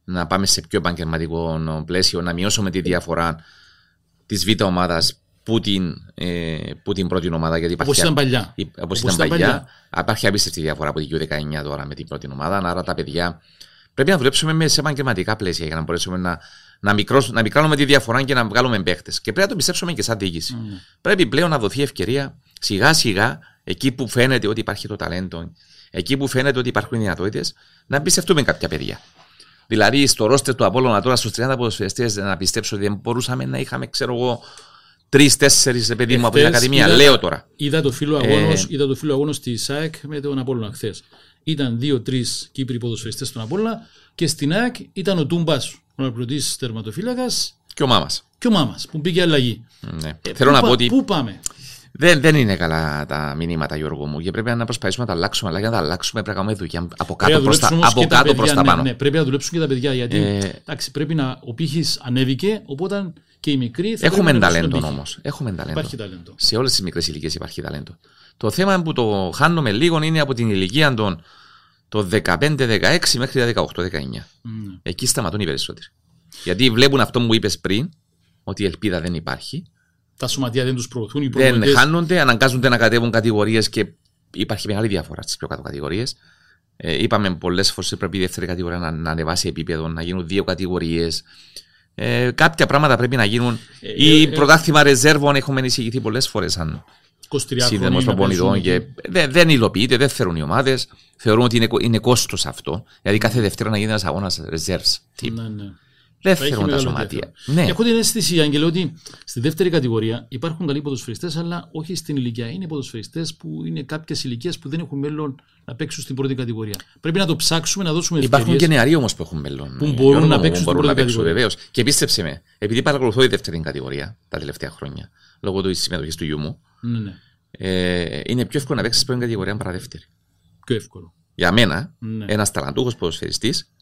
Να πάμε σε πιο επαγγελματικό πλαίσιο, να μειώσουμε τη διαφορά της β' ομάδας που την, ε, που την πρώτη ομάδα. Γιατί Όπως υπάρχει ήταν παλιά. Όπως Όπως ήταν ήταν παλιά. παλιά. Υπάρχει απίστευτη διαφορά από την U19 τώρα με την πρώτη ομάδα. Άρα τα παιδιά πρέπει να δουλέψουμε με σε επαγγελματικά πλαίσια για να μπορέσουμε να, να, μικρός, να μικράνουμε τη διαφορά και να βγάλουμε παίχτε. Και πρέπει να το πιστέψουμε και σαν διοίκηση. Πρέπει πλέον να δοθεί ευκαιρία σιγά σιγά εκεί που φαίνεται ότι υπάρχει το ταλέντο, εκεί που φαίνεται ότι υπάρχουν δυνατότητες, να πιστευτούμε κάποια παιδιά. Δηλαδή στο ρόστερ του Απόλλωνα τώρα στους 30 ποδοσφαιριστές να πιστέψω ότι δεν μπορούσαμε να είχαμε, ξέρω εγώ, τρει-τέσσερι παιδί μου από την Εχθές Ακαδημία. είδα- Λέω τώρα. Είδα το φίλο αγώνο Ε, είδα το φίλο αγώνος της ΣΑΕΚ με τον Απόλλωνα χθες. Ήταν δύο-τρεις Κύπροι ποδοσφαιριστές στον Απόλλωνα και στην ΑΕΚ ήταν ο Τούμπας, ο αναπληρωτή τερματοφύλακας Και ο Μάμα. και ο Μάμα που μπήκε αλλαγή. Ναι. Ε, Θέλω πού να πα- πω ότι Πού πάμε; δεν, δεν είναι καλά τα μηνύματα, Γιώργο μου, και πρέπει να προσπαθήσουμε να τα αλλάξουμε. Αλλά για να τα αλλάξουμε πρέπει να κάνουμε δουλειά από Πρέπει κάτω να προς τα, δουλέψουν όμως από και τα κάτω παιδιά, προς τα ναι, πάνω. ναι, πρέπει να δουλέψουν και τα παιδιά γιατί Ε, εντάξει, πρέπει να, ο πύχης ανέβηκε, οπότε και οι μικροί θα Έχουμε πρέπει να ανεβάσουν ταλέντο τον όμως. Έχουμε ταλέντο. Υπάρχει ταλέντο. Σε όλες τις μικρές ηλικίες υπάρχει ταλέντο. Το θέμα που το χάνουμε λίγο είναι από την ηλικία των το 15-16 μέχρι τα 18-19. Mm. Εκεί σταματούν οι περισσότεροι. Γιατί βλέπουν αυτό που είπες πριν, ότι η ελπίδα δεν υπάρχει. Τα σωματεία δεν τους προωθούν, οι Δεν προπονητές χάνονται, αναγκάζονται να κατέβουν κατηγορίες και υπάρχει μεγάλη διαφορά στις πιο κάτω κατηγορίες. Ε, είπαμε πολλές φορές πρέπει η δεύτερη κατηγορία να, να ανεβάσει επίπεδο, να γίνουν δύο κατηγορίες. Ε, κάποια πράγματα πρέπει να γίνουν. Ε, η ε, ε, πρωτάθλημα ρεζέρβων έχουμε εισηγηθεί πολλές φορές σαν 23 σύνδεμο χρόνια να προπονητών παίζουν και δεν, δεν υλοποιείται, δεν θέλουν οι ομάδε. Θεωρούν ότι είναι, κο- είναι κόστο αυτό. Δηλαδή κάθε Δευτέρα να γίνει ένα αγώνα reserves. team. Ναι, ναι. Δεν Θα έχει θέλουν τα μεγάλο σωματεία. ενδιαφέρον. Ναι. Έχω την αίσθηση, Άγγελε, ότι στη δεύτερη κατηγορία υπάρχουν καλοί ποδοσφαιριστές, αλλά όχι στην ηλικία. Είναι ποδοσφαιριστές που είναι κάποιες ηλικίες που δεν έχουν μέλλον να παίξουν στην πρώτη κατηγορία. Πρέπει να το ψάξουμε, να δώσουμε Υπάρχουν ευκαιρίες. και νεαροί όμως που έχουν μέλλον. Που ε, μπορούν Γιώργο να μου, παίξουν μπορούν στην να πρώτη παίξουν κατηγορία. βεβαίως. Και πίστεψε με, επειδή παρακολουθώ τη δεύτερη κατηγορία τα τελευταία χρόνια, λόγω της συμμετοχής του γιού μου, Ναι, ναι. ε, είναι πιο εύκολο να παίξεις πρώτη κατηγορία παρά δεύτερη. Πιο εύκολο. Για μένα, Ναι. ένας ταλαντούχος ποδοσφαιριστής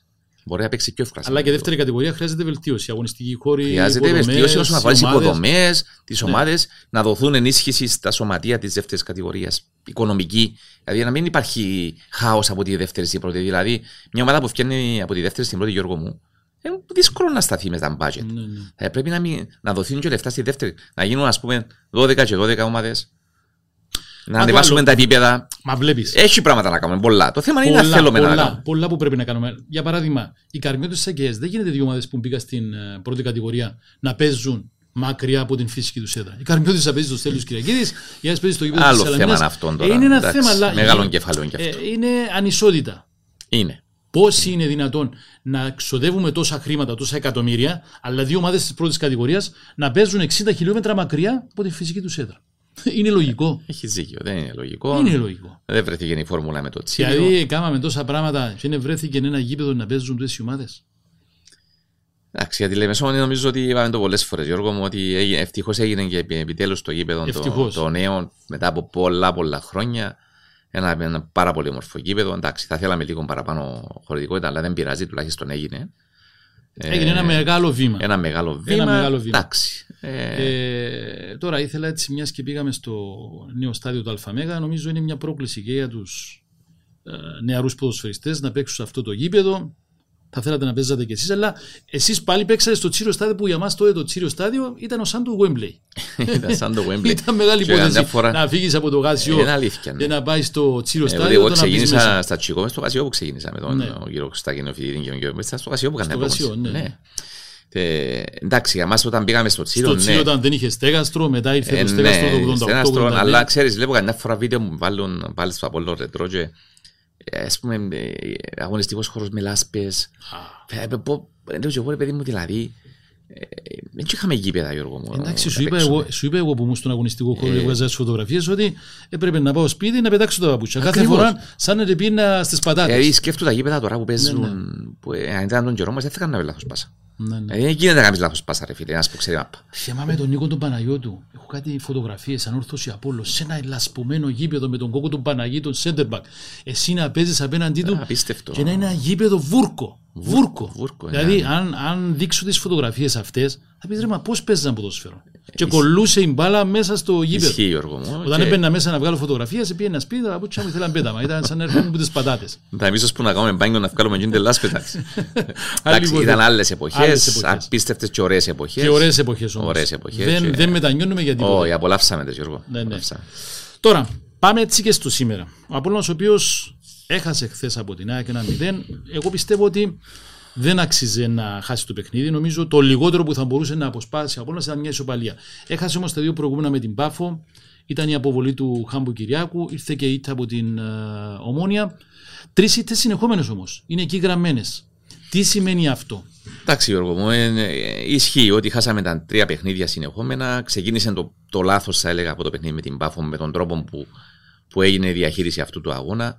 μπορεί να παίξει πιο εύκολα. σε Αλλά και ένα δεύτερη κατηγορία χρειάζεται βελτίωση. Αγωνιστική χώρη. Χρειάζεται υποδομές, βελτίωση όσον αφορά τις ομάδες. υποδομές, τις Ναι. ομάδες, να δοθούν ενίσχυση στα σωματεία της δεύτερης κατηγορίας. Οικονομική. Δηλαδή να μην υπάρχει χάος από τη δεύτερη στην πρώτη. Δηλαδή, μια ομάδα που φτιάχνει από τη δεύτερη στην πρώτη, Γιώργο μου, είναι δύσκολο να σταθεί μες τα budget. Ναι, ναι. Ε, πρέπει να, μην, να δοθούν και λεφτά στη δεύτερη. Να γίνουν, ας πούμε, 12 και 12 ομάδες. Να το ανεβάσουμε άλλο. τα επίπεδα. Μα βλέπεις. Έχει πράγματα να κάνουμε. Πολλά. Το θέμα είναι να θέλουμε να πολλά, κάνουμε. πολλά που πρέπει να κάνουμε. Για παράδειγμα, οι καρμιώτες της ΑΚΕΣ δεν γίνεται δύο ομάδες που μπήκαν στην ε, πρώτη κατηγορία να παίζουν μακριά από την φυσική τους έδρα. Οι καρμιώτες θα παίζει στο Στέλιος Κυριακίδης, οι άλλες παίζει στο γήπεδο Άλλο της θέμα είναι αυτό τώρα. είναι ένα Εντάξει, θέμα, αλλά. μεγάλο ε, κεφάλαιο και αυτό. ε, είναι ανισότητα. Είναι. Πώ είναι δυνατόν να ξοδεύουμε τόσα χρήματα, τόσα εκατομμύρια, αλλά δύο ομάδες της πρώτης κατηγορίας να παίζουν 60 χιλιόμετρα μακριά από τη φυσική τους έδρα; Είναι λογικό. Έχεις δίκιο. Δεν είναι λογικό. Είναι λογικό. Δεν βρέθηκε η φόρμουλα με το τσίλιο. Δηλαδή, κάναμε τόσα πράγματα και δεν βρέθηκε ένα γήπεδο να παίζουν τόσε ομάδες. Εντάξει, για τη Λεμεσόν νομίζω ότι είπαμε το πολλές φορές, Γιώργο μου, ότι ευτυχώς έγινε και επιτέλους το γήπεδο το, Ευτυχώς. το νέο μετά από πολλά πολλά χρόνια. Ένα, ένα πάρα πολύ όμορφο γήπεδο. Εντάξει, θα θέλαμε λίγο παραπάνω χωρητικότητα, αλλά δεν πειράζει, τουλάχιστον έγινε. Έγινε ένα μεγάλο βήμα. Ένα μεγάλο βήμα. Ένα μεγάλο βήμα. Εντάξει. Ε, Ε, τώρα ήθελα έτσι, μιας και πήγαμε στο νέο στάδιο του ΑΜΕΓΑ, νομίζω είναι μια πρόκληση και για τους ε, νεαρούς ποδοσφαιριστές να παίξουν σε αυτό το γήπεδο. Θα θέλατε να παίζατε κι εσείς, αλλά εσείς πάλι παίξατε στο τσίριο στάδιο που για μας τότε το τσίριο στάδιο ήταν ο σαν του Wembley. ήταν σαν το Wembley. ήταν μεγάλη Και καμιά υπόθεση φορά- να φύγεις από το γάσιο Είναι αλήθεια. ναι. και να πάει στο τσίριο Ε, στάδιο. Εγώ το να μπεις ξεκίνησα μέσα. στα Τσικό, μες στο Κασιό που ξεκίνησα με τον Ναι. ο κύριο Κωστάκη, ο Φιδίδη και τον κύριο Μέστα, στο Κασιό που Στο έκανε Κασιό, ναι. Ε, εντάξει, για μας όταν πήγαμε στο Τσίρο, Στο ναι. τσίριο όταν δεν είχε στέγαστρο, μετά ήρθε Ε, το στέγαστρο ναι, το στενάστρο, 88-89. αλλά ξέρεις, βλέπω καμιά φορά βίντεο μου βάλουν πάλι στο Απόλλω Ρετρό και ε, ας πούμε ε, αγωνιστικός χώρος με λάσπες. Ε, ε, πω- Λέω και εγώ ρε παιδί μου δηλαδή, ε, δεν είχαμε γήπεδα Γιώργο μου. Εντάξει, να σου είπα, παίξουμε. εγώ, σου είπα εγώ που ήμουν στον αγωνιστικό χώρο Ε. και έβγαζα τις φωτογραφίες ότι έπρεπε να πάω σπίτι να πετάξω τα παπούτσια. Κάθε Ακριβώς. φορά σαν να πίνα στις πατάτες. Δηλαδή σκέφτομαι τα γήπεδα τώρα που Ναι, παίζουν, που ε, αν ήταν τον καιρό μας δεν θα κάνουμε λάθος πάσα. Ναι, ναι. Ε, Δεν γίνεται να κάνεις λάθος πάσα ρε φίλε, ένας που ξέρει μάπα. Θυμάμαι τον Νίκο τον Παναγιώτου. Έχω κάτι φωτογραφίες ανόρθωση Απόλlo σε ένα ελασπωμένο γήπεδο με τον κόκο τον Παναγίτων Σέντερμπακ. Εσύ να παίζεις απέναντί του Απίστευτο. και να είναι ένα γήπεδο βούρκο. Βούρκο. βούρκο, δηλαδή, ναι. αν, αν δείξω τις φωτογραφίες αυτές, θα πεις ρε, μα πώς παίζαν ποδόσφαιρο; και κολούσε η μπάλα μέσα στο γήπεδο. Ισχύει Γιώργο μου. Όταν και έμπαινα μέσα να βγάλω φωτογραφία, σε πήγαινα σπίτι, τα παπούτσια μου ήθελαν πέταμα. Ήταν σαν να έρχονταν από τις πατάτες. Τα εμείς που να κάνουμε μπάνιο να βγάλουμε γίνει τελάς πετάξει. Άλλη Εντάξει, εποχή. ήταν άλλες Άλλες εποχές, εποχές. απίστευτες και ωραίες εποχές. Και ωραίες εποχές όμως. Ωραίες εποχές Δεν, και- δεν μετανιώνουμε για τίποτα. Όχι, απολαύσαμε τις Γιώργο. Ναι, ναι. Απολαύσαμε. Τώρα, πάμε έτσι και στο σήμερα. Ο Απόλλωνας ο οποίος έχασε χθες από την ΑΕΚ ένα 0, εγώ πιστεύω ότι δεν άξιζε να χάσει το παιχνίδι. Νομίζω το λιγότερο που θα μπορούσε να αποσπάσει ο Απόλλωνας ήταν μια ισοπαλία. Έχασε όμως τα δύο προηγούμενα με την Πάφο. Ήταν η αποβολή του Χάμπου Κυριάκου. Ήρθε και η ήττα από την ε, Ομόνια. Τρεις ήττες συνεχόμενες όμως. Είναι εκεί γραμμένες. Τι σημαίνει αυτό; Εντάξει Γιώργο μου, ε, ε, ισχύει ότι χάσαμε τα τρία παιχνίδια συνεχόμενα. Ξεκίνησε το, το λάθος θα έλεγα από το παιχνίδι με την Πάφο με τον τρόπο που, που έγινε η διαχείριση αυτού του αγώνα.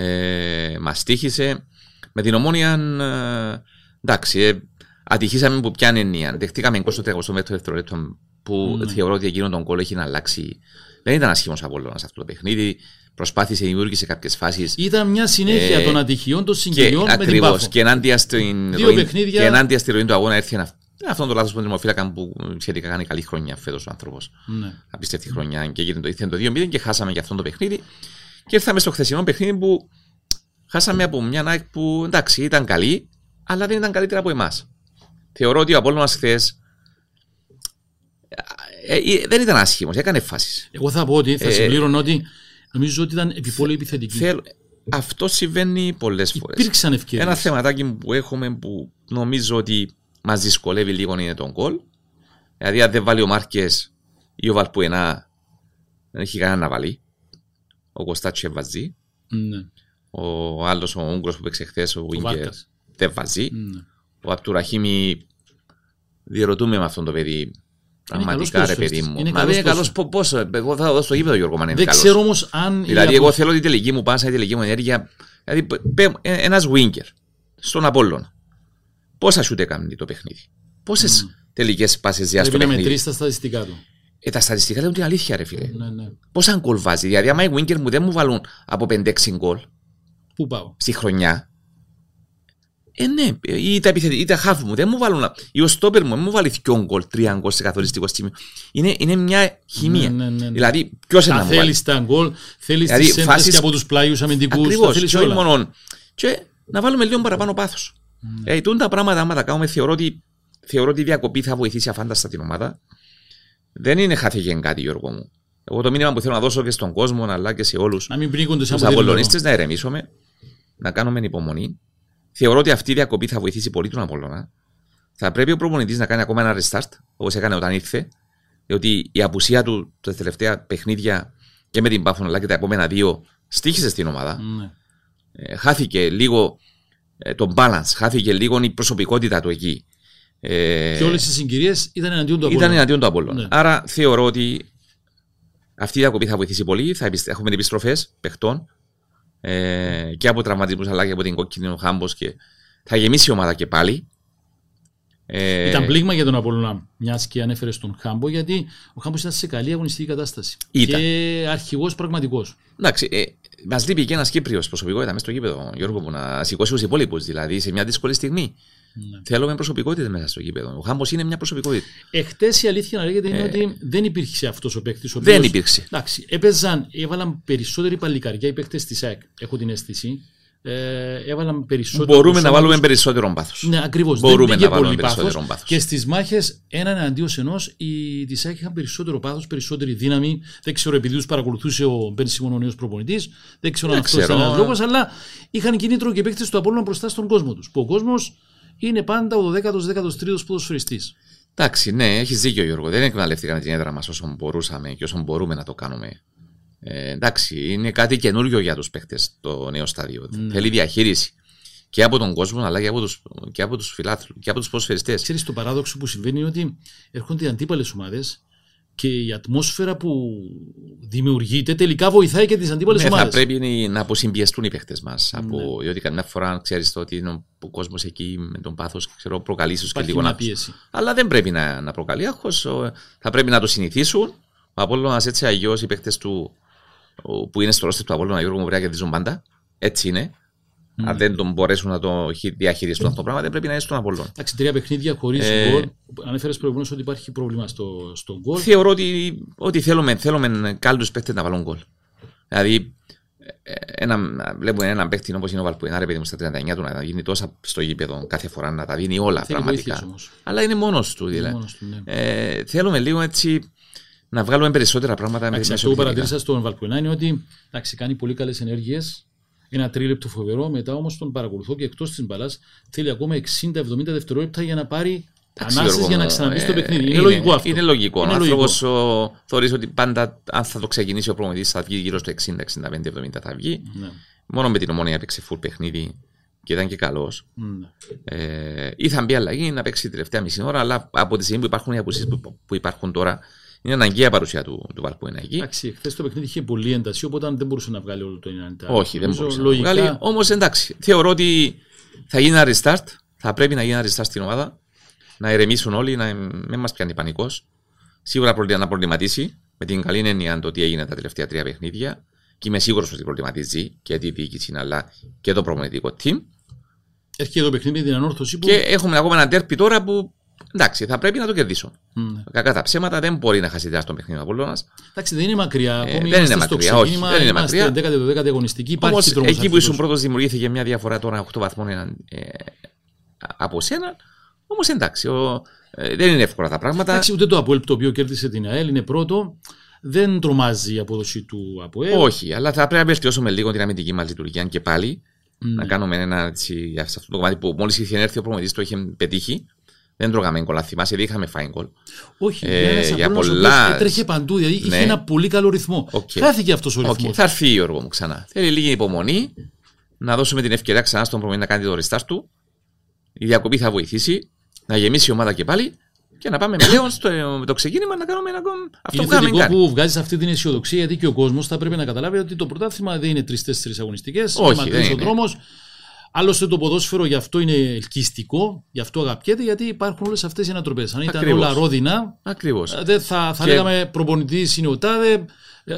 Ε, μας τύχησε. Με την Ομόνια, ε, εντάξει, ε, ατυχήσαμε που πιάνει εννοία. Δεχτήκαμε 20 δευτερόλεπτο που Ναι. θεωρώ ότι εκείνο τον κόλλο έχει να αλλάξει. Δεν ήταν ασχήμος Απόλλωνας αυτό το παιχνίδι. Προσπάθησε, δημιούργησε κάποιες φάσεις. Ήταν μια συνέχεια Ε, των ατυχιών των Και συγκυριών με την ακριβώς. Πάφο. Και ενάντια στην Δύο ροή, παιχνίδια. και ενάντια στη ροή του αγώνα έρθει ένα, αυτό το λάθος που δημοφύλακα που σχετικά κάνει καλή χρονιά φέτος ο άνθρωπος. Ναι. Απίστευτη χρονιά. Και έγινε το, ήρθε το 2-0 και χάσαμε και αυτό το παιχνίδι. Και ήρθαμε στο χθεσινό παιχνίδι που χάσαμε από μια ΑΕΚ που εντάξει ήταν καλή, αλλά δεν ήταν καλύτερα από εμάς. Θεωρώ ότι ο Απόλλωνας χθες. Ε, ε, δεν ήταν άσχημος, έκανε φάσεις. Εγώ θα πω ότι θα Ε, συμπλήρωνω ότι νομίζω ότι ήταν επιπόλαιη επιθετική. Αυτό συμβαίνει πολλές φορές. Υπήρξαν ευκαιρίες. Ένα θεματάκι που έχουμε που νομίζω ότι μας δυσκολεύει λίγο είναι τον κολ. Δηλαδή, αν δεν βάλει ο Μάρκες ή ο Βαλπουενά, δεν έχει κανένα να βάλει. Ο Κωστάτσο βάζει. Ναι, Ο άλλος, ο Ούγκρο που παίξε χθες, ο Βίγκερ, Βάρκας. δεν βάζει. ναι. Ο Απτουραχήμι, διερωτούμε με αυτόν το παιδί. Πραγματικά, καλός ρε παιδί ποδοσφαιριστής. μου. Είναι Μα καλός δεν είναι καλός. Πώ, εγώ θα δω στο γήπεδο, Γιώργο, μα είναι Δεν καλός. ξέρω όμως αν. η Δηλαδή, απο- εγώ θέλω τη τελική μου πάσα, η τελική μου ενέργεια. Δηλαδή, ένας winger στον Απόλλωνα. Πόσα σούτ έκανε το παιχνίδι; Πόσες τελικές πάσες διά στο Πρέπει να παιχνίδι; μετρήσει τα στατιστικά του. Ε, τα στατιστικά λένε ότι είναι αλήθεια, ρε φίλε. Ναι, ναι. Πόσα γκολ βάζει. Δηλαδή, άμα οι winger μου δεν μου βάλουν από 5-6 γκολ Πού πάω; στη χρονιά. Ε, ναι, ή τα, επιθετικά, ή τα half μου δεν μου βάλουν. ή ο στόπερ μου δεν μου βάλει 2 γκολ, 3 γκολ σε καθοριστικό σημείο. Είναι, είναι μια χημεία. Ναι, ναι, ναι, ναι. Δηλαδή, ποιος είναι Αν να μου βάλει; θέλεις τα γκολ, θέλεις Δηλαδή, τις έντρε φάσεις- και από τους πλάγιους αμυντικούς. Ακριβώς. Τα θέλεις Και όχι όλα. μόνο. Και να βάλουμε λίγο παραπάνω πάθος. Ε, τούν τα πράγματα, άμα τα κάνουμε, θεωρώ ότι, θεωρώ ότι η διακοπή θα βοηθήσει αφάνταστα την ομάδα. Δεν είναι χάθηκε κάτι, Γιώργο μου. Εγώ το μήνυμα που θέλω να δώσω και στον κόσμο, αλλά και σε όλους Να μην πνίγονται σε τους αποτέλεσμα. Απολλωνίστε, να ηρεμήσουμε, να κάνουμε υπομονή. Θεωρώ ότι αυτή η διακοπή θα βοηθήσει πολύ τον Απολλώνα. Θα πρέπει ο προπονητής να κάνει ακόμα ένα restart, όπως έκανε όταν ήρθε. Διότι η απουσία του τα τελευταία παιχνίδια και με την Πάφων αλλά και τα επόμενα δύο στήχησε στην ομάδα. Ναι. Ε, χάθηκε λίγο ε, το balance, χάθηκε λίγο η προσωπικότητα του εκεί. Ε, Και όλες οι συγκυρίες ήταν εναντίον του ήταν Απόλλωνα. εναντίον του Απόλλωνα. Ναι. Άρα θεωρώ ότι αυτή η διακοπή θα βοηθήσει πολύ. Θα επιστε- έχουμε επιστροφές παιχτών ε, και από τραυματισμούς αλλά και από την κόκκινη ο Χάμπος και θα γεμίσει η ομάδα και πάλι. Ε, Ήταν πλήγμα για τον Απόλλωνα, μιας και ανέφερες στον Χάμπο, γιατί ο Χάμπος ήταν σε καλή αγωνιστική κατάσταση. Ήταν. Και αρχηγός πραγματικός. Εντάξει, ε, μας λείπει και ένας Κύπριος προσωπικότητα μέσα στο γήπεδο, Γιώργο, που να σηκώσει τους υπόλοιπους. Δηλαδή σε μια δύσκολη στιγμή. Ναι. Θέλουμε προσωπικότητα μέσα στο γήπεδο. Ο Χάμπο είναι μια προσωπικότητα. Εχθές η αλήθεια να λέγεται είναι ότι δεν υπήρχε αυτός ο παίκτης. Ε, Δεν υπήρξε. Εντάξει, έπαιζαν, έβαλαν περισσότερη παλικαριά οι παίκτες της ΑΕΚ. Έχω την αίσθηση. Ε, έβαλαν περισσότερο. Μπορούμε να σώμα βάλουμε τους. περισσότερο πάθος. Ναι, ακριβώς. Μπορούμε δεν να βάλουμε πολύ περισσότερο πάθος. πάθος. Και στις μάχες, έναν εναντίον ενός, οι της ΑΕΚ είχαν περισσότερο πάθος, περισσότερη δύναμη. Δεν ξέρω, επειδή τους παρακολουθούσε ο Μπεν Σιμών, ο νέος προπονητής. Δεν ξέρω αν Δεν αυτός ήταν ξέρω. ένας λόγος, αλλά είχαν κίνητρο και παίκτες του Απόλλωνα μπροστά στον κόσμο τους. Που ο κόσμος είναι πάντα ο 12ο-13ο ποδοσφαιριστής. Εντάξει, ναι, έχεις δίκιο Γιώργο. Δεν εκμεταλλευτήκαμε την έδρα μας όσο μπορούσαμε και όσο μπορούμε να το κάνουμε. Ε, εντάξει, είναι κάτι καινούριο για τους παίχτε το νέο στάδιο. Ναι. Θέλει διαχείριση και από τον κόσμο αλλά και από τους και από τους φιλάθλους και από τους ποδοσφαιριστές. Ξέρεις το παράδοξο που συμβαίνει είναι ότι έρχονται οι αντίπαλες ομάδες και η ατμόσφαιρα που δημιουργείται τελικά βοηθάει και τις αντίπαλες Ναι, θα ομάδες. πρέπει να αποσυμπιεστούν οι παίχτες μας. Ναι. Από... Διότι καμιά φορά ξέρεις ότι είναι ο- ο κόσμος εκεί με τον πάθος προκαλεί ίσω και Υπάρχει λίγο μια άγχος. πίεση. Αλλά δεν πρέπει να, να προκαλεί άγχος. Ο- Θα πρέπει να το συνηθίσουν. Ο Απόλλωνας έτσι αγιώ οι παίχτες του ο- που είναι στο ρόστερ του Απόλλωνα Γιώργο μου πρέπει να κερδίζουν πάντα. Έτσι είναι. Αν δεν τον μπορέσουν να το χει- διαχειριστούν αυτό το πράγμα, δεν πρέπει να είναι στον Απόλλωνα. Εντάξει, τρία παιχνίδια χωρίς Ε, γκολ. Ανέφερες προηγουμένως ότι υπάρχει πρόβλημα στο, στο γκολ. Θεωρώ ότι, ότι θέλουμε, θέλουμε κάλτους παίχτες να βάλουν γκολ. Δηλαδή, ε, ένα, βλέπουμε έναν παίχτη όπως είναι ο Βαλπουενάρε, παιδί μου στα 39 του, να γίνει τόσα στο γήπεδο κάθε φορά, να τα δίνει όλα Θέλει πραγματικά. βοήθειες όμως. Αλλά είναι μόνος του, δηλαδή. Μόνος του, ναι. Ε, θέλουμε λίγο έτσι να βγάλουμε περισσότερα πράγματα Εντάξει, με αυτό που παρατήρησα στον Βαλκουενά είναι ότι εντάξει, κάνει πολύ καλές ενέργειες. Ένα τρίλεπτο φοβερό. Μετά όμως τον παρακολουθώ και εκτός της μπαλάς θέλει ακόμα 60-70 δευτερόλεπτα για να πάρει ανάσες για να ξαναμπεί στο παιχνίδι. Είναι, λογικό αυτό. ε, Είναι λογικό. Είναι ο λογικό. άνθρωπο θεωρείς ότι πάντα αν θα το ξεκινήσει ο προμηθευτή θα βγει γύρω στο 60-65-70 θα βγει. Ναι. Μόνο με την ομόνια έπαιξε full παιχνίδι και ήταν και καλός. Ναι. Ε, ή θα μπει αλλαγή να παίξει τη τελευταία μισή ώρα, αλλά από τη στιγμή που υπάρχουν οι απουσίες που, που υπάρχουν τώρα, είναι αναγκαία παρουσία του, του Βαλπουένα εκεί. Εντάξει, χθες το παιχνίδι είχε πολύ ένταση, οπότε δεν μπορούσε να βγάλει όλο το 90. Όχι, δεν Νομίζω, μπορούσε να λογικά, το βγάλει. Όμως εντάξει, θεωρώ ότι θα γίνει ένα restart. Θα πρέπει να γίνει ένα restart στην ομάδα. Να ηρεμήσουν όλοι, να μην μας πιάνει πανικός. Σίγουρα προλη- να προβληματίσει με την καλή έννοια το τι έγινε τα τελευταία τρία παιχνίδια. Και είμαι σίγουρος ότι προβληματίζει και τη διοίκηση αλλά και το προπονητικό team. Έρχεται το παιχνίδι με την ανόρθωση που. Και έχουμε ακόμα ένα τέρπι τώρα που εντάξει, θα πρέπει να το κερδίσω. Ναι. Κακά τα ψέματα δεν μπορεί να χάσει το παιχνίδι ο Απόλλωνας. Εντάξει, δεν είναι μακριά. Ε, Ακόμη δεν είμαστε είναι στο μακριά, όχι, ξεκίνημα, δεν είναι είμαστε μακριά. 10η-12η αγωνιστική. Υπάρχει Όμως τρόμος εκεί που αρχικός. ήσουν πρώτος δημιουργήθηκε μια διαφορά τώρα 8 βαθμών έναν, ε, από σένα. Όμως εντάξει, ο, ε, δεν είναι εύκολα τα πράγματα. Εντάξει, ούτε το Αποέλ το οποίο κέρδισε την ΑΕΛ είναι πρώτο. Δεν τρομάζει η απόδοση του Αποέλ. Όχι, αλλά θα πρέπει να βελτιώσουμε λίγο την αμυντική μας λειτουργία και πάλι. Ναι. Να κάνουμε ένα έτσι, σε αυτό το κομμάτι που μόλις είχε έρθει ο προπονητής το είχε πετύχει. Δεν τρώγαμε γκολ. Αν θυμάσαι, δεν είχαμε φάει γκολ. Όχι, Ε, για, ένας για Απόλλωνας ο πολλά- οποίος Έτρεχε παντού, δηλαδή είχε Ναι. ένα πολύ καλό ρυθμό. Οκ. Χάθηκε αυτός ο Οκ, ρυθμός. Θα έρθει η Γιώργο μου ξανά. Θέλει λίγη υπομονή, να δώσουμε την ευκαιρία ξανά στον προμηθευτή να κάνει το restart του. Η διακοπή θα βοηθήσει, να γεμίσει η ομάδα και πάλι και να πάμε πλέον στο με το ξεκίνημα να κάνουμε ένα, αυτό Είναι που κάναμε θετικό κάνει. που βγάζεις αυτή την αισιοδοξία γιατί και ο κόσμος θα πρέπει να καταλάβει ότι το πρωτάθλημα δεν είναι τρει-τέσσερι αγωνιστικές. Όχι, Είναι δεν μακρύ ο είναι. δρόμος. Άλλωστε το ποδόσφαιρο γι' αυτό είναι ελκυστικό, γι' αυτό αγαπιέται, γιατί υπάρχουν όλες αυτές οι ανατροπές. Αν ήταν Ακριβώς. όλα ρόδινα, Ακριβώς. ε, δεν θα, θα Και- λέγαμε προπονητής είναι ο τάδε. ε,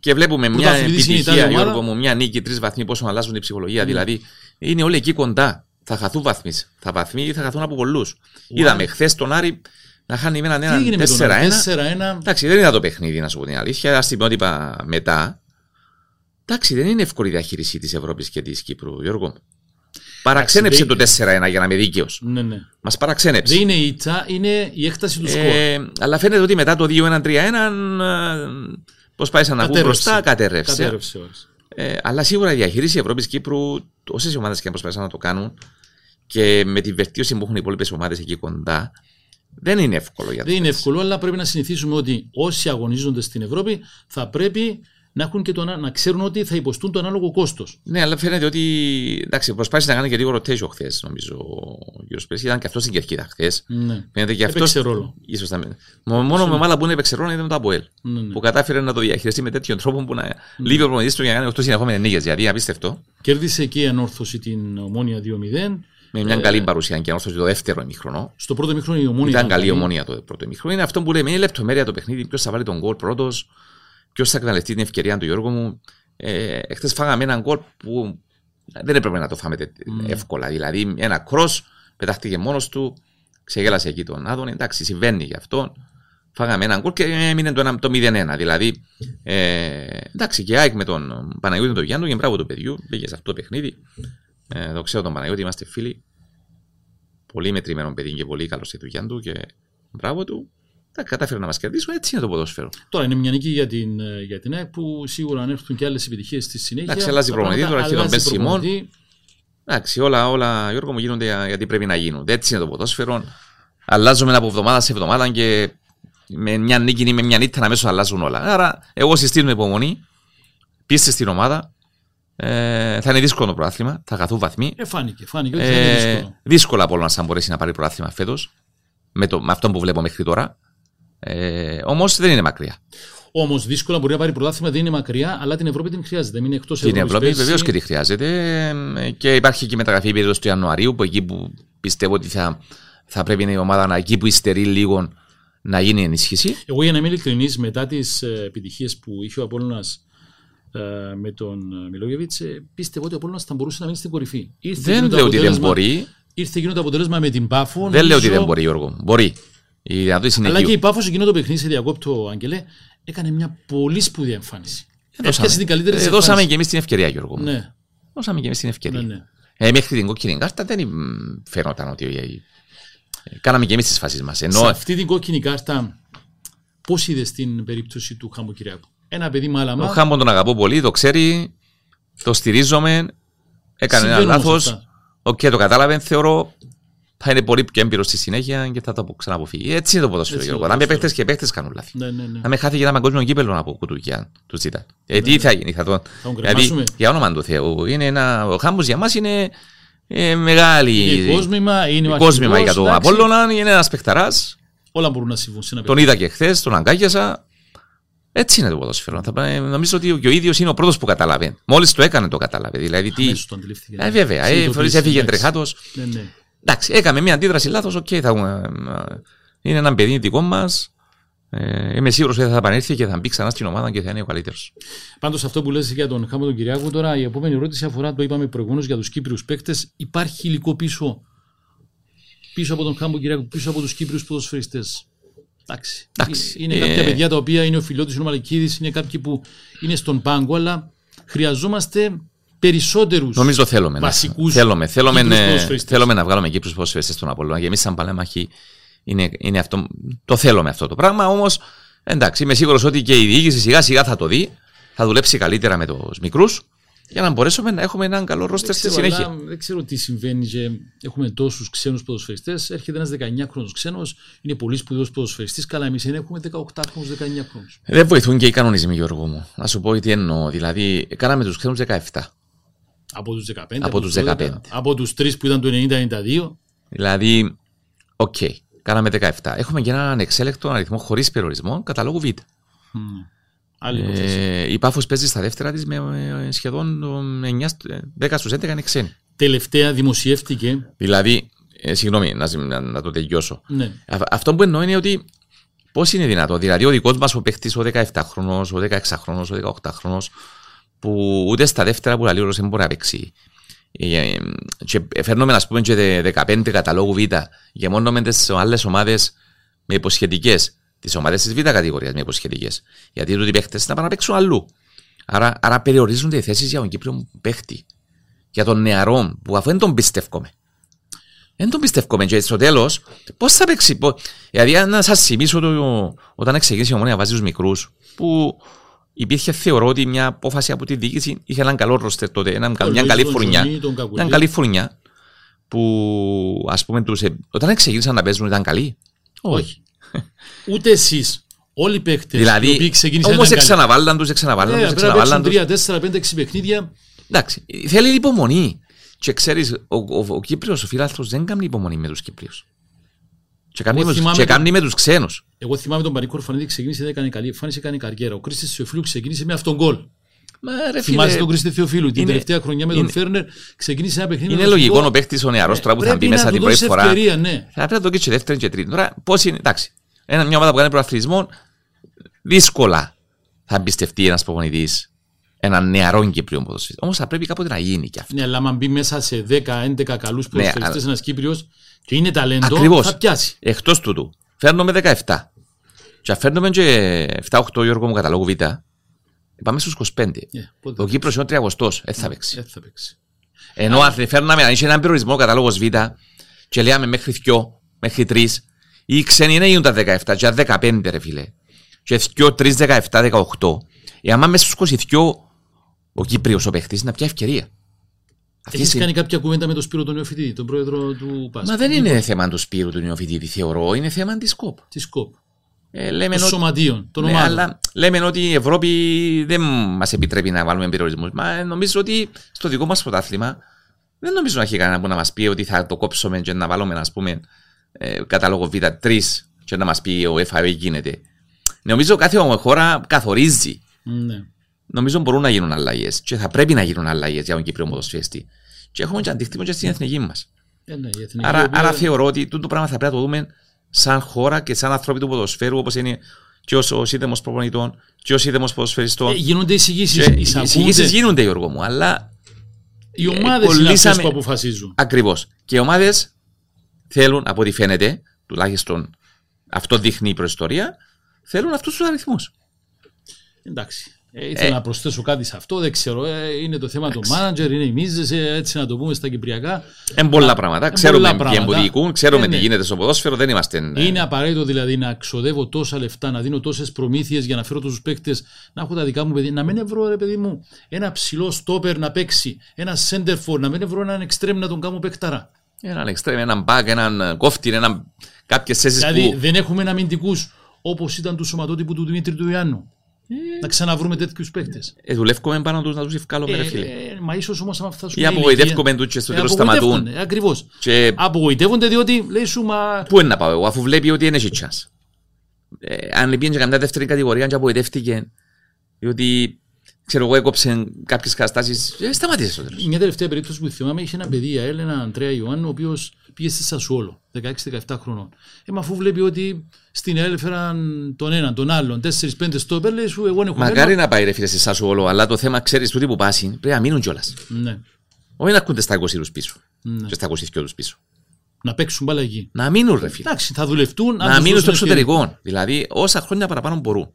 Και βλέπουμε μια Πρωταθλητής είναι η επιτυχία, τάδε ομάδα. Γιώργο μου, μια νίκη, τρεις βαθμοί, πόσο αλλάζουν η ψυχολογία. Δηλαδή είναι όλοι εκεί κοντά. Θα χαθούν βαθμοί. Θα βαθμοί θα χαθούν από πολλούς. Είδαμε χθες τον Άρη να χάνει με έναν Τι έγινε έναν με τον 4-1. Άρη, 4-1. Εντάξει, δεν είδα το παιχνίδι, να σου πω την αλήθεια. Α την πω είπα μετά. Εντάξει, δεν είναι εύκολη η διαχείριση της Ευρώπης και της Κύπρου, Γιώργο. Παραξένεψε δεν- το 4-1 για να είμαι δίκαιος. Ναι, ναι. Μας παραξένεψε. Δεν είναι η ήττα, είναι η έκταση του σκορ. Ε, αλλά φαίνεται ότι μετά το 2-1-3-1 πώς πάει σαν να βγουν Κατέρευσε. μπροστά, κατέρευσε. Κατέρευσε ώρες. Ε, αλλά σίγουρα η διαχείριση Ευρώπη-Κύπρου, όσε ομάδες και αν προσπαθήσαν να το κάνουν και με τη βελτίωση που έχουν οι υπόλοιπες ομάδες εκεί κοντά, δεν είναι εύκολο για Δεν είναι τους. εύκολο, αλλά πρέπει να συνηθίσουμε ότι όσοι αγωνίζονται στην Ευρώπη θα πρέπει να, έχουν και το, ανα- να ξέρουν ότι θα υποστούν το ανάλογο κόστος. Ναι, αλλά φαίνεται ότι. Εντάξει, προσπάθησε να κάνει και λίγο rotation χθες, νομίζω. Ο κ. Σπέση ήταν και αυτός στην κερκίδα χθες. Ναι. Φαίνεται και αυτό. Έπαιξε ρόλο. Ίσως θα... Μο- Μόνο με ομάδα που είναι έπαιξε ρόλο ήταν το Αποέλ. Ναι, ναι. Που κατάφερε να το διαχειριστεί με τέτοιον τρόπο που να λείπει ο προμηθευτή του για να κάνει 8 συνεχόμενες νίκες. Δηλαδή, απίστευτο. Κέρδισε και η ανόρθωση την ομόνια 2-0. Με μια καλή παρουσία και όσο το δεύτερο ημίχρονο. Στο πρώτο ημίχρονο η ομόνια. Ήταν καλή ομόνια το πρώτο ημίχρονο. Είναι αυτό που λέμε, είναι λεπτομέρεια το παιχνίδι. Ποιος θα βάλει τον γκολ πρώτος, ποιος θα εκμεταλλευτεί την ευκαιρία του Γιώργου μου. Ε, Εχθές φάγαμε έναν γκολ που δεν έπρεπε να το φάμε mm. εύκολα. Δηλαδή, ένα κρό πετάχτηκε μόνος του, ξεγέλασε εκεί τον Άδων. Εντάξει, συμβαίνει γι' αυτό. Φάγαμε έναν γκολ και έμεινε το, το 0-1. Δηλαδή, ε, εντάξει, και ΑΕΚ με τον Παναγιώτη τον Γιάννου, και μπράβο του παιδιού, πήγε σε αυτό το παιχνίδι. Ε, το ξέρω τον Παναγιώτη, είμαστε φίλοι. Πολύ μετρημένο παιδί και πολύ καλός στη δουλειά του και μπράβο του. Τα κατάφερε να μας κερδίσουν, έτσι είναι το ποδόσφαιρο. Τώρα είναι μια νίκη για την, ε, για την ΑΕΚ που σίγουρα αν έρθουν και άλλες επιτυχίες στη συνέχεια. Εντάξει, αλλάζει προπονητή, τώρα έχει τον Μπεν Σιμών. Εντάξει, όλα, όλα Γιώργο μου γίνονται γιατί πρέπει να γίνουν. Έτσι είναι το ποδόσφαιρο. Αλλάζουμε από εβδομάδα σε εβδομάδα και με μια νίκη ή με μια νύχτα αμέσω αλλάζουν όλα. Άρα, εγώ συστήνω υπομονή, πίστε στην ομάδα. Ε, θα είναι δύσκολο το πρωτάθλημα, θα χαθούν βαθμοί. Ε, φάνηκε, φάνηκε ότι θα είναι ε, δύσκολο. δύσκολα από να μπορέσει να πάρει πρωτάθλημα φέτος, με, με αυτό που βλέπω μέχρι τώρα. Ε, Όμως δεν είναι μακριά. Όμως δύσκολα μπορεί να πάρει πρωτάθλημα, δεν είναι μακριά, αλλά την Ευρώπη την χρειάζεται. Μην είναι εκτός Ευρώπης. Την Ευρώπη βεβαίως και τη χρειάζεται. Και υπάρχει και η μεταγραφή περίοδο του Ιανουαρίου, που εκεί που πιστεύω ότι θα, θα πρέπει η ομάδα να εκεί που υστερεί λίγο να γίνει ενίσχυση. Εγώ για να είμαι ειλικρινή, μετά τις ε, επιτυχίες που είχε ο Απόλυνα ε, με τον ε, Μιλόγεβιτς, πίστευω ότι ο Απόλυνα θα μπορούσε να μείνει στην κορυφή. Ήρθε δεν λέω ότι δεν μπορεί. Ήρθε εκείνο το αποτέλεσμα με την Πάφο. Δεν νομίζω... λέω ότι δεν μπορεί, Γιώργο. Μπορεί. Η Αλλά και η Πάφος εκείνο το παιχνίδι σε διακόπτω, Αγγελέ, έκανε μια πολύ σπουδαία εμφάνιση. Δώσαμε, την καλύτερη ε, δώσαμε και εμείς την ευκαιρία, Γιώργο. Ναι. Δώσαμε και εμείς την ευκαιρία. Ναι, ναι. Ε, μέχρι την κόκκινη κάρτα δεν φαίνονταν ότι. Κάναμε και εμείς τις φάσεις μας. Ενώ... Σε αυτή την κόκκινη κάρτα, πώς είδες την περίπτωση του Χάμπο Κυριακού. Ένα παιδί μάλαμα. Ο Χάμπο τον αγαπώ πολύ, το ξέρει, το στηρίζομαι. Έκανε ένα λάθος. OK, okay, το κατάλαβε, θεωρώ θα είναι πολύ πιο έμπειρο στη συνέχεια και θα το ξαναποφύγει. Έτσι είναι το ποδόσφαιρο. Αν με παίχτε και παίχτε κάνουν λάθη. Ναι, ναι, ναι. Να με χάθει για ένα παγκόσμιο κύπελο από κουτουλιά του Ζιντάν. Ε, τι ναι. θα γίνει, θα το. Δηλαδή, για όνομα του Θεού, είναι ένα... ο Χάμπος για μας είναι ε, μεγάλη. Είναι κόσμημα, είναι κόσμημα για τον Απόλλωνα, είναι ένας παιχταράς. Όλα μπορούν να συμβούν. Τον είδα και χθες, τον αγκάλιασα. Έτσι είναι το ποδόσφαιρο. Θα, νομίζω ότι και ο ίδιος είναι ο πρώτος που καταλαβαίνει. Μόλις το έκανε το κατάλαβε. Δηλαδή, τι... Ε, βέβαια, ε, έφυγε τρεχάτος. Ναι, ναι. Εντάξει, έκαμε μια αντίδραση λάθος. OK, okay, θα, ε, είναι ένα παιδί δικό μας. Ε, είμαι σίγουρος ότι θα επανέλθει και θα μπει ξανά στην ομάδα και θα είναι ο καλύτερος. Πάντως, αυτό που λες για τον Χάμο τον Κυριάκου, τώρα η επόμενη ερώτηση αφορά, το είπαμε προηγουμένως για τους Κύπριους παίκτες. Υπάρχει υλικό πίσω, πίσω από τον Χάμο τον Κυριάκου, πίσω από τους Κύπριους ποδοσφαιριστές; Εντάξει. Εντάξει. Είναι ε... κάποια παιδιά τα οποία είναι ο φιλότη, ο Μαλικίδης, είναι κάποιοι που είναι στον πάγκο, αλλά χρειαζόμαστε περισσότερους Νομίζω θέλουμε. Βασικούς θέλουμε, θέλουμε, ναι, θέλουμε να βγάλουμε Κύπρους ποδοσφαιριστέ στον Απολώνα. Και εμείς, σαν παλέμαχοι, είναι, είναι αυτό, το θέλουμε αυτό το πράγμα. Όμως, εντάξει, είμαι σίγουρος ότι και η διοίκηση σιγά σιγά θα το δει, θα δουλέψει καλύτερα με τους μικρούς για να μπορέσουμε να έχουμε έναν καλό ρόστερ στη συνέχεια. Αλλά, δεν ξέρω τι συμβαίνει και έχουμε τόσους ξένους ποδοσφαιριστές. Έρχεται ένας 19χρονο ξένος, είναι πολύ σπουδαίος ποδοσφαιριστής. Καλά, εμείς έχουμε 18χρονου, 19χρονου. Δεν βοηθούν και οι κανονισμοί, Γιώργο μου. Να σου πω τι εννοώ. Δηλαδή, κάναμε τους ξένους 17. Από τους 15. Από, από τους 15. Από τους 3 που ήταν το 90-92. Δηλαδή, OK. Okay, κάναμε 17. Έχουμε και έναν εξέλεκτο αριθμό χωρίς περιορισμό καταλόγου Β. Mm. Ε, η Πάφος παίζει στα δεύτερα της με σχεδόν 9, 10 στους 11 είναι ξένοι. Τελευταία δημοσιεύτηκε. Δηλαδή, ε, συγγνώμη, να, να, να, το τελειώσω. Ναι. αυτό που εννοώ είναι ότι πώς είναι δυνατό. Δηλαδή, ο δικός μας ο παίχτη, ο 17χρονο, ο 16χρονο, ο 18χρονο, που ούτε στα δεύτερα που λέει ο δεν μπορεί να παίξει. Ε, και φέρνουμε να πούμε και 15 καταλόγου Β και μόνο με τις άλλες ομάδες με υποσχετικές. Τις ομάδες της Β κατηγορίας με υποσχετικές. Γιατί οι παίχτες να πάνε να παίξουν αλλού. Άρα, άρα περιορίζονται οι θέσεις για τον Κύπριο παίχτη. Για τον νεαρό που αφού δεν τον πιστεύουμε δεν τον πιστεύουμε και στο τέλος πώς θα παίξει πώς... δηλαδή να σας θυμίσω το, όταν ξεκίνησε η ομόνια να βάζει τους μικρούς που υπήρχε θεωρώ ότι μια απόφαση από τη διοίκηση είχε έναν καλό ρόστερ τότε, έναν, μια καλή φουρνιά. Μια καλή φουρνιά που ας πούμε τους, ε, όταν ξεκίνησαν να παίζουν ήταν καλοί. Όχι. Ούτε εσείς. Όλοι οι παίχτε. Δηλαδή, όμως εξαναβάλλαν τους, εξαναβάλλαν τους. Εξαναβάλλαν τους. 3, 4, 5, 6 παιχνίδια. Εντάξει, θέλει υπομονή. Και ξέρεις, ο, ο, ο Κύπριος, ο φίλαθρο δεν κάνει υπομονή με τους Κύπριους. Και κάνει, με, και κάνει με τους ξένους. Εγώ θυμάμαι τον Πανίκο Ορφανίδη ξεκίνησε, έκανε καλή εμφάνιση, έκανε καριέρα. Ο Κρίστης Σεφλού ξεκίνησε με αυτόν γκολ. Μα, ρε, Θυμάσαι φίλε, τον Κρίστη Θεοφίλου. Την είναι- τελευταία χρονιά με τον είναι- Φέρνερ ξεκίνησε ένα παιχνίδι. Είναι με τον λογικό Εθνικό. ο παίχτη ο νεαρός τώρα που θα Πρέπει μπει μέσα να την του πρώτη δώσεις φορά. ευκαιρία, ναι. Θα πρέπει να το και δεύτερη και τρίτη. Τώρα, πώς είναι, εντάξει. Ένα, μια ομάδα που κάνει προαθλητισμό, δύσκολα θα εμπιστευτεί ένας προπονητής έναν νεαρό Κύπριο ποδοσφαιριστή. Όμως θα πρέπει κάποτε να γίνει κι αυτό. Ναι, αλλά άμα μπει μέσα σε 10-11 καλούς ποδοσφαιριστές αλλά- ένας Κύπριος και είναι ταλέντο, Ακριβώς. θα πιάσει. Εκτός τούτου, φέρνουμε 17. Και αν φέρνουμε και 7-8 Γιώργο μου καταλόγου Β, πάμε στους 25. Ε, πότε Ο θα- Κύπρος είναι ο 30, δεν θα παίξει. ε, θα παίξει. Ενώ αν φέρναμε, αν είχε έναν περιορισμό κατάλογο Β και λέγαμε μέχρι 2, μέχρι 3, οι ξένοι είναι γίνουν τα 17, και 15 ρε φίλε. Και 2, 3, 17, 18. Εάν μέσα στους 22 ο Κύπριος ο παίχτης να πια ευκαιρία. Αυτή Έχεις η κάνει κάποια κουβέντα με τον Σπύρο τον Νεοφιτή, τον πρόεδρο του ΠΑΣ. Μα δεν είναι θέμα του Σπύρου του Νεοφιτήτη, θεωρώ, είναι θέμα της ΚΟΠ. Της ΚΟΠ. Ε, λέμε Των ότι- σωματείων, των Ναι, ομάδων. αλλά λέμε ότι η Ευρώπη δεν μας επιτρέπει να βάλουμε περιορισμούς. Μα νομίζω ότι στο δικό μας πρωτάθλημα δεν νομίζω να έχει κανένα που να μας πει ότι θα το κόψουμε και να βάλουμε, ας πούμε, ε, κατάλογο Β3 και να μας πει ο FAA γίνεται. Νομίζω κάθε χώρα καθορίζει. Ναι. Νομίζω μπορούν να γίνουν αλλαγές και θα πρέπει να γίνουν αλλαγές για τον Κύπριο ποδοσφαιριστή. Και έχουμε και αντίκτυπο και στην εθνική μας. Ε, ναι, η εθνική, Άρα, η οποία- άρα θεωρώ ότι τούτο πράγμα θα πρέπει να το δούμε σαν χώρα και σαν άνθρωποι του ποδοσφαίρου, όπως είναι και ο σύνδεμο προπονητών και ο σύνδεμο ποδοσφαιριστών. Ε, γίνονται εισηγήσεις. Και οι εισηγήσεις γίνονται, Γιώργο μου, αλλά Οι ομάδες είναι αυτές κολλήσαμε- που αποφασίζουν. ακριβώς. Και οι ομάδες θέλουν, από ό,τι φαίνεται, τουλάχιστον αυτό δείχνει η προϊστορία, θέλουν αυτούς τους αριθμούς. Εντάξει. Ε, ήθελα Ε. να προσθέσω κάτι σε αυτό, δεν ξέρω. Ε, είναι το θέμα του μάνατζερ, είναι οι μίζες, έτσι να το πούμε στα κυπριακά. Εν πολλά πράγματα. Εν Ξέρουμε πολλά ποιοι πράγματα. εμποδικούν, ξέρουμε Ε, τι ναι. γίνεται στο ποδόσφαιρο, δεν είμαστε. ε, Είναι απαραίτητο δηλαδή να ξοδεύω τόσα λεφτά, να δίνω τόσες προμήθειες για να φέρω τόσους παίκτες, να έχω τα δικά μου παιδιά. Να μην βρω, ρε παιδί μου, ένα ψηλό στόπερ να παίξει, ένα center for, να μην βρω έναν εξτρέμ να τον κάνω παίκταρα. Έναν εξτρέμ, έναν μπακ, έναν κόφτη, έναν... κάποιες θέσεις Δηλαδή που. δεν έχουμε αμυντικούς όπως ήταν του σωματότυπου του Δημήτρη του Ιάννου. Να ξαναβρούμε τέτοιους παίκτες. Ε, δουλεύουμε πάνω τους να τους ευκάλουμε, ρε φίλε. μα ίσως όμως άμα φτάσουν. Ή απογοητεύκουμε τους και στο τέλος σταματούν. Ακριβώς. Και Απογοητεύονται διότι λέει σου μα. πού είναι να πάω εγώ, αφού βλέπει ότι είναι έχει chance. Ε, αν πήγαινε και καμιά δεύτερη κατηγορία και απογοητεύτηκε, διότι ξέρω εγώ έκοψε κάποιες καταστάσεις, ε, σταμάτησε στο τέλος. Μια τελευταία περίπτωση που θυμάμαι είχε ένα παιδί, η ΑΕΛ, έναν Αντρέα Ιωάννου, ο οποίος πήγε στη Σασουόλο, 16-17 χρονών. Ε, μα αφού βλέπει ότι στην ΑΕΛ έφεραν τον έναν, τον άλλον, 4-5 στόπερ, λέει σου, εγώ έχω Μακάρι να πάει ρε φίλε σε εσάς όλο, αλλά το θέμα ξέρεις τούτοι που πάσει πρέπει να μείνουν κιόλας. Ναι, Όχι να ακούνται στα 20 του πίσω ναι. και στα 22 του πίσω. Να παίξουν μπάλα εκεί. Να μείνουν ρε φίλε. Εντάξει, θα δουλευτούν. αν να τους μείνουν στο δώσουν ευκαιρία. εξωτερικό. Δηλαδή όσα χρόνια παραπάνω μπορούν.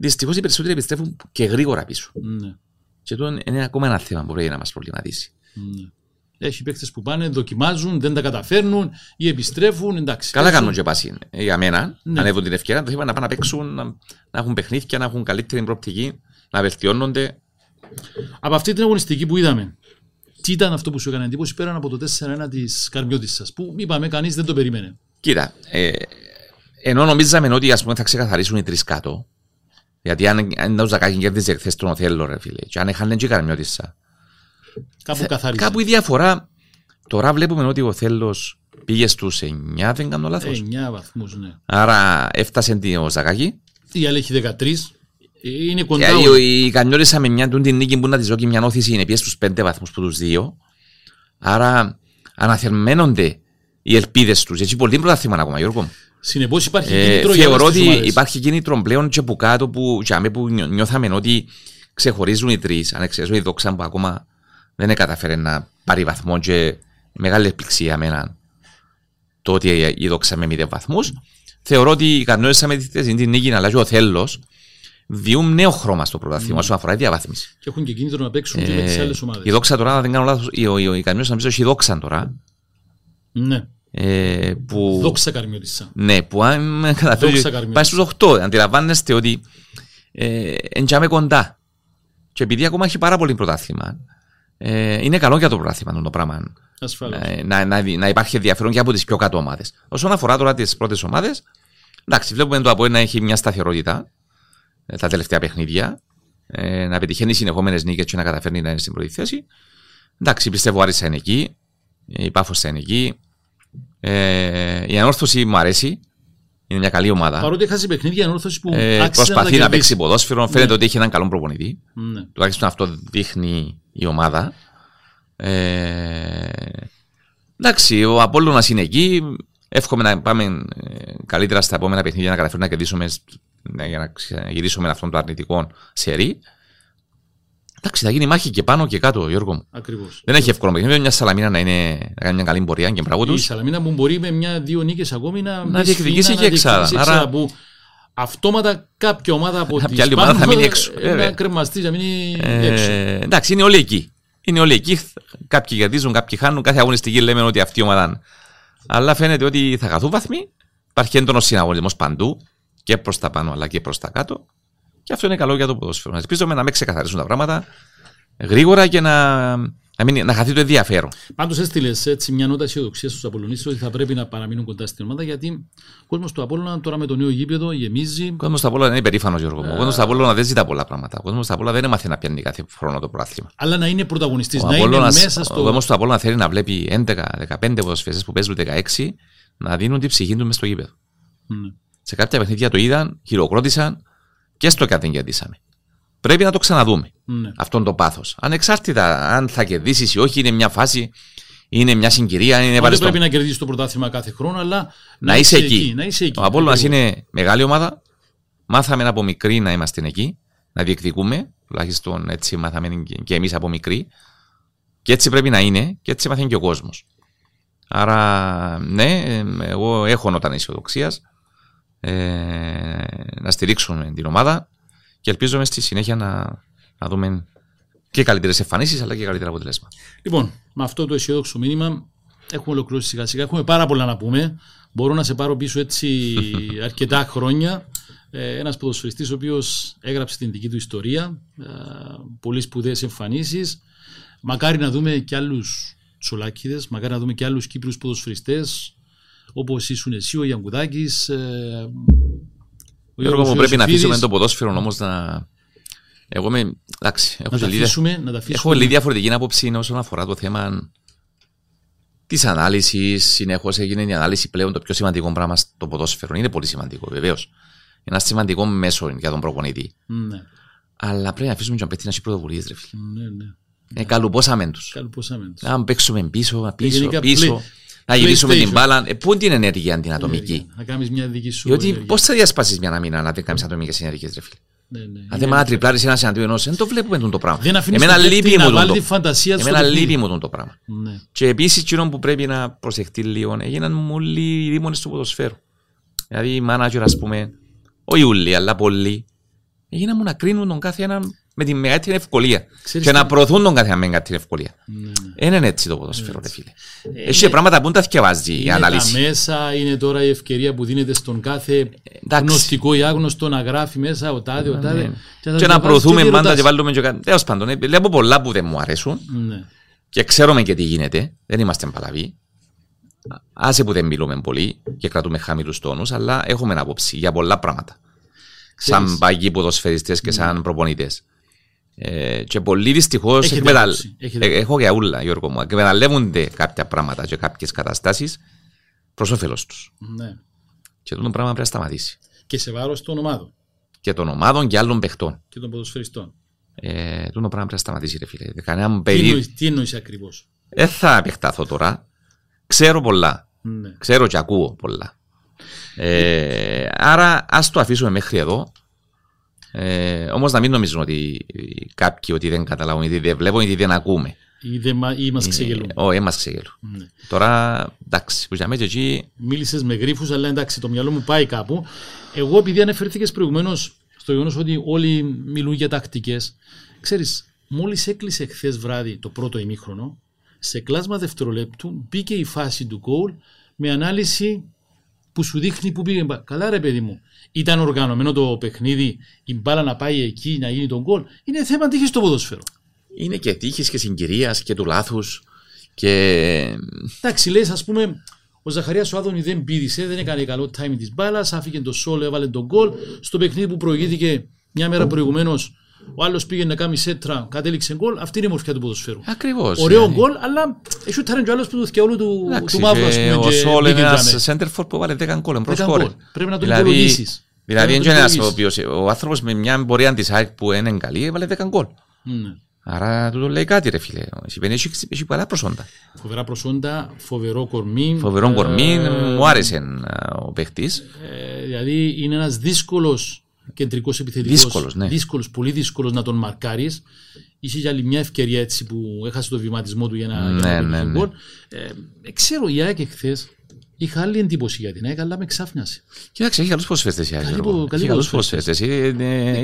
Δυστυχώς οι περισσότεροι επιστρέφουν και γρήγορα πίσω. Ναι, Και αυτό είναι ακόμα ένα θέμα που πρέπει να μας προβληματίσει. ναι. Έχει παίκτες που πάνε, δοκιμάζουν, δεν τα καταφέρνουν ή επιστρέφουν. Εντάξει. Καλά παίζουν. κάνουν και πάση ε, για μένα. Ναι. Αν έχουν την ευκαιρία, το θέμα να πάνε να παίξουν, να, να έχουν παιχνίδια, να έχουν καλύτερη προοπτική, να βελτιώνονται. Από αυτή την αγωνιστική που είδαμε, τι ήταν αυτό που σου έκανε εντύπωση πέραν από το 4-1 της Καρμιώτησα, που είπαμε κανείς δεν το περίμενε. Κοίτα, ε, ενώ νομίζαμε ότι ας πούμε, θα ξεκαθαρίσουν οι τρεις κάτω, γιατί αν, αν ήταν ο Ζακάκης κέρδιζε χθες τον Οθέλο, ρε φίλε, και αν είχαν και η Καρμιώτησα. Κάπου καθάρισε. Κάπου η διαφορά, τώρα βλέπουμε ότι ο Θέλο πήγε στους 9, δεν κάνω λάθος. 9 βαθμούς, ναι. Άρα έφτασε ο Ζακάκη. Η άλλη έχει 13. Είναι κοντά. Και όλοι. η, η Κανιώτησα με μια τούτη νίκη που να της δώσει μια όθηση είναι πιέσει στους 5 βαθμούς που τους δύο. Άρα αναθερμαίνονται οι ελπίδες τους. Έτσι, πολύ πρωτάθλημα ακόμα, Γιώργο. Μου. Συνεπώς υπάρχει Ε, κίνητρο για θεωρώ όλες τις ότι ομάδες. υπάρχει κίνητρο πλέον και από κάτω που, και αμέ που νιώ- νιώθαμε ότι ξεχωρίζουν οι τρεις. Αν εξαιρέσω η δόξα που ακόμα δεν καταφέρει να πάρει βαθμό και μεγάλη εκπληξία για μένα το ότι η δόξα με μηδέν βαθμούς. Θεωρώ ότι οι κανόνε με τη την νίκη αλλά και ο θέλος διούν νέο χρώμα στο πρωτάθλημα όσον αφορά τη διαβάθμιση. Και έχουν και κίνητρο να παίξουν και με τις Ε, άλλες ομάδες. η δόξα τώρα, αν δεν κάνω λάθος, οι, οι, οι κανόνε νομίζω έχει δόξα τώρα. Ναι. Ε, που, Δόξα Καρμιώτησα. ναι, που αν καταφέρει. Δόξα Καρμιώτησα. Πάει στους 8. Αντιλαμβάνεστε ότι ε, εντιαμε κοντά. Και επειδή ακόμα έχει πάρα πολύ πρωτάθλημα, ε, είναι καλό για το πρωτάθλημα το πράγμα. Ασφαλώς. Ε, να, να, να υπάρχει ενδιαφέρον και από τις πιο κάτω ομάδες. Όσον αφορά τώρα τις πρώτες ομάδες, εντάξει, βλέπουμε το ΑΠΟΕ να έχει μια σταθερότητα ε, τα τελευταία παιχνίδια. Ε, να πετυχαίνει συνεχόμενες νίκες και να καταφέρνει να είναι στην πρώτη θέση. Εντάξει, πιστεύω ο Άρης θα είναι εκεί. ε, Η Πάφος θα είναι εκεί. Ε, η ανόρθωση μου αρέσει. Είναι μια καλή ομάδα. Παρότι έχασε παιχνίδια ανόρθωση που Ε, άξιζε προσπαθεί να, κερδίσει. παίξει ποδόσφαιρο. Φαίνεται Ναι. ότι έχει έναν καλό προπονητή. Ναι. Τουλάχιστον αυτό δείχνει η ομάδα. Ε, εντάξει, ο Απόλλωνας είναι εκεί. Εύχομαι να πάμε ε, καλύτερα στα επόμενα παιχνίδια να καταφέρουμε να κερδίσουμε σ- να- για να ξε- γυρίσουμε αυτόν το αρνητικό σερί. Εντάξει, θα γίνει μάχη και πάνω και κάτω, Γιώργο μου. Ακριβώς. Δεν έχει εύκολο παιχνίδι. Μια Σαλαμίνα να, είναι, να κάνει μια καλή πορεία και μπράβο Η τους. Σαλαμίνα που μπορεί με μια-δύο νίκες ακόμη να, μπει διεκδικήσει σφήνα, και εξάδα. διεκδικήσει Άρα- Που αυτόματα κάποια ομάδα από Κάποια τις άλλη ομάδα θα πάνω, μείνει έξω, ε, βέβαια. Να κρεμαστεί, να μείνει έξω. Ε, εντάξει, είναι όλοι εκεί. Είναι όλοι εκεί. Κάποιοι κερδίζουν, κάποιοι χάνουν. Κάθε αγωνιστική λέμε ότι αυτή η ομάδα. Αλλά φαίνεται ότι θα χαθούν βαθμοί. Υπάρχει έντονος συναγωνισμός παντού και προς τα πάνω αλλά και προς τα κάτω. Και αυτό είναι καλό για το ποδόσφαιρο. Ελπίζουμε να μην ξεκαθαρίσουν τα πράγματα γρήγορα και να, να, μην, να χαθεί το ενδιαφέρον. Πάντως έστειλες έτσι μια νότα αισιοδοξίας στους Απολωνίστε ότι θα πρέπει να παραμείνουν κοντά στην ομάδα γιατί ο κόσμος του Απόλλωνα τώρα με το νέο γήπεδο γεμίζει. Ο κόσμος στα Απόλλωνα είναι υπερήφανο, Γιώργο. μου. Ο κόσμος στα Απόλλωνα δεν ζητά πολλά πράγματα. Ο κόσμος στα Απόλλωνα δεν έμαθε να πιάνει κάθε χρόνο το πρόθλημα. Αλλά να είναι πρωταγωνιστής, Ο να είναι Απόλλωνας- μέσα Ο στο. κόσμος του Απόλλωνα θέλει να βλέπει 11-15 ποδοσφαιριστές που παίζουν 16 να δίνουν την ψυχή του μες στο γήπεδο. Ναι. Σε κάποια παιχνίδια το είδαν, χειροκρότησαν και στο κάτι δεν κερδίσαμε. Πρέπει να το ξαναδούμε Ναι. αυτόν το πάθος. Ανεξάρτητα αν θα κερδίσεις ή όχι, είναι μια φάση, είναι μια συγκυρία, είναι Δεν παρεστό. πρέπει να κερδίσει το πρωτάθλημα κάθε χρόνο, αλλά Να είσαι εκεί. Να είσαι εκεί. Ο Απόλλωνας Ακριβώς. είναι μεγάλη ομάδα. Μάθαμε από μικρή να είμαστε εκεί, να διεκδικούμε. Τουλάχιστον έτσι μάθαμε και- και εμείς από μικρή. Και έτσι πρέπει να είναι και έτσι μαθαίνει και ο κόσμος. Άρα, ναι, ε, εγώ έχω νότα αισιοδοξία ε, να στηρίξουμε την ομάδα και ελπίζουμε στη συνέχεια να, να δούμε και καλύτερες εμφανίσεις αλλά και καλύτερα αποτελέσματα. Λοιπόν, με αυτό το αισιόδοξο μήνυμα έχουμε ολοκληρώσει σιγά σιγά. Έχουμε πάρα πολλά να πούμε. Μπορώ να σε πάρω πίσω έτσι αρκετά χρόνια. Ε, ένας ποδοσφαιριστής ο οποίος έγραψε την δική του ιστορία, ε, πολύ σπουδαίες εμφανίσεις. Μακάρι να δούμε και άλλους τσολάκιδες, μακάρι να δούμε και άλλους Κύπρους ποδοσφαιριστές, όπως ήσουν εσύ, ο Γιαγκουδάκης, ε, ο Γιώργος μου, Γιώργος πρέπει να Ιωσήφιδης. αφήσουμε το ποδόσφαιρο όμως να. Εγώ είμαι. Εντάξει, έχω, να τα και λίγες- αφήσουμε, να τα έχω αφήσουμε. λίγη διαφορετική άποψη όσον αφορά το θέμα της ανάλυσης. Συνεχώς έγινε η ανάλυση πλέον το πιο σημαντικό πράγμα στο ποδόσφαιρο. Είναι πολύ σημαντικό, βεβαίως. Ένα σημαντικό μέσο για τον προπονητή. Ναι, Αλλά πρέπει να αφήσουμε και να παίξει να έχει πρωτοβουλίες, ρε φίλε. ναι, ναι. Ε, καλουπόσαμε τους. Καλοπόσαμε. Να παίξουμε πίσω, πίσω, γενικά πίσω. Play- να γυρίσουμε την PlayStation. μπάλα. Ε, πού είναι την ενέργεια την ατομική. Να κάνεις μια δική σου Διότι ενέργεια. πώς θα διασπάσεις μια μήνα να δεν κάνεις ατομικές ενέργειες, ρε φίλε; Ναι, ναι. Αν δεν να τριπλάρει ένας εναντίον ενός, δεν το βλέπουμε τον το πράγμα. Δεν αφήνεις Εμένα τον παίκτη λείπει να μου τον βάλει το- τη φαντασία του στο Εμένα παιχνίδι. λείπει μου τον το πράγμα. Ναι. Και επίσης, εκείνο που πρέπει να προσεχτεί λίγο, έγιναν όλοι οι δήμονες του ποδοσφαίρου. Δηλαδή, οι μάνατζερ, ας πούμε, όχι όλοι, αλλά πολλοί, έγιναν μου να κρίνουν τον κάθε έναν με τη μεγαλύτερη ευκολία. Ξέρεις και τι- να προωθούν τον κάθε έναν με μεγαλύτερη ευκολία. Ναι, ναι. Δεν είναι έτσι το ποδοσφαίρο, ρε φίλε. Ε, Έχει είναι- πράγματα που δεν τα θυκευάζει η Είναι τα ανάλυση. μέσα, είναι τώρα η ευκαιρία που δίνεται στον κάθε εντάξει. γνωστικό ή άγνωστο να γράφει μέσα ο τάδε, ο τάδε. Ναι. να Και να διαβάζεις προωθούμε τι πάντα ρωτάς. και βάλουμε και κάτι. Τέλος πάντων, ε, βλέπω πολλά που δεν μου αρέσουν. Ναι. και ξέρουμε και τι γίνεται, δεν είμαστε παλαβοί. Άσε που δεν μιλούμε πολύ και κρατούμε χαμηλούς τόνους, αλλά έχουμε άποψη για πολλά πράγματα. Ξέρεις. Σαν παγιοί ποδοσφαιριστές και σαν προπονητές. Ε, και πολλοί δυστυχώς Έχετε άποψη, έχετε άποψη. έχω και ούλα, Γιώργο μου. Εκμεταλλεύονται κάποια πράγματα και κάποιες καταστάσεις προς όφελος τους. ναι. Και αυτό το πράγμα πρέπει να σταματήσει. Και σε βάρος των ομάδων Και των ομάδων και άλλων παιχτών. και των ποδοσφαιριστών. Ε, αυτό το πράγμα πρέπει να σταματήσει, ρε φίλε. Κανένα Τι περί... εννοείς- Τι εννοείς ακριβώς; Δεν θα επεκταθώ τώρα. Ξέρω πολλά. Ναι. Ξέρω και ακούω πολλά. Ε, άρα ας το αφήσουμε μέχρι εδώ. Ε, όμως να μην νομίζουν ότι κάποιοι ότι δεν καταλάβουν ή δεν βλέπουν ή δεν ακούμε. Ή, δεν μα- ή μας ξεγελούν. Ε, Όχι, μας ξεγελούν. Ναι. Τώρα, εντάξει, που για μένα και εκεί Μίλησες με γρήφου, αλλά εντάξει, το μυαλό μου πάει κάπου. Εγώ, επειδή αναφερθήκες προηγουμένως στο γεγονός ότι όλοι μιλούν για τακτικές, ξέρεις, μόλις έκλεισε χθες βράδυ το πρώτο ημίχρονο, σε κλάσμα δευτερολέπτου μπήκε η φάση του γκολ με ανάλυση που σου δείχνει που πήγε. η μπάλα. Καλά, ρε παιδί μου. Ήταν οργανωμένο το παιχνίδι, η μπάλα να πάει εκεί να γίνει τον γκολ. Είναι θέμα τύχης στο ποδόσφαιρο. είναι και τύχης και συγκυρίας και του λάθους και Εντάξει, λες, ας πούμε, ο Ζαχαρίας ο Άδωνη δεν πήδησε, δεν έκανε καλό timing της μπάλας, άφηκε το σόλο, έβαλε τον γκολ. Στο παιχνίδι που προηγήθηκε μια μέρα προηγουμένως, ο άλλος πήγε να κάνει σέτρα, κατέληξε γκολ. Αυτή είναι η μορφιά του ποδοσφαίρου. Ακριβώς. Ωραίο γκολ, αλλά έχει ούτε και ο άλλος που του όλου του, του μαύρου. ας πούμε, Ο και Σόλ είναι μπήκε ένας τζάμε. σέντερφορ που βάλε 10 γκολ. Εμπρός Δέκα χώρε. γκολ. Πρέπει να τον Δηλαδή- υπολογίσεις. Δηλαδή, Πρέπει είναι να ένα τον ο υπολογίσεις. οποίος ο άνθρωπος με μια πορεία τη ΑΕΚ που είναι καλή έβαλε 10 γκολ. Ναι. Άρα του το λέει κάτι, ρε φίλε. Σημαίνει έχει, έχει πολλά προσόντα. Φοβερά προσόντα, φοβερό κορμί. Φοβερό κορμί, Ε, μου άρεσε ε, ο παίχτης. ε, δηλαδή είναι ένας δύσκολος κεντρικός επιθετικός. Δύσκολος, ναι. Δύσκολος, πολύ δύσκολος να τον μαρκάρεις. Είχε για άλλη μια ευκαιρία έτσι που έχασε το βηματισμό του για να, Ναι, για να ναι, πετύχει ναι. γκολ. Ε, ε, ξέρω, η ΑΕΚ εχθές είχα άλλη εντύπωση για την ΑΕΚ, αλλά με ξάφνιασε. Κοίταξε, έχει καλούς ποσφαίστε η ΑΕΚ. Καλή Γιώργο. πο- καλή Έχει καλούς ποδοσφαίρες. ποσφαίστε. Είχε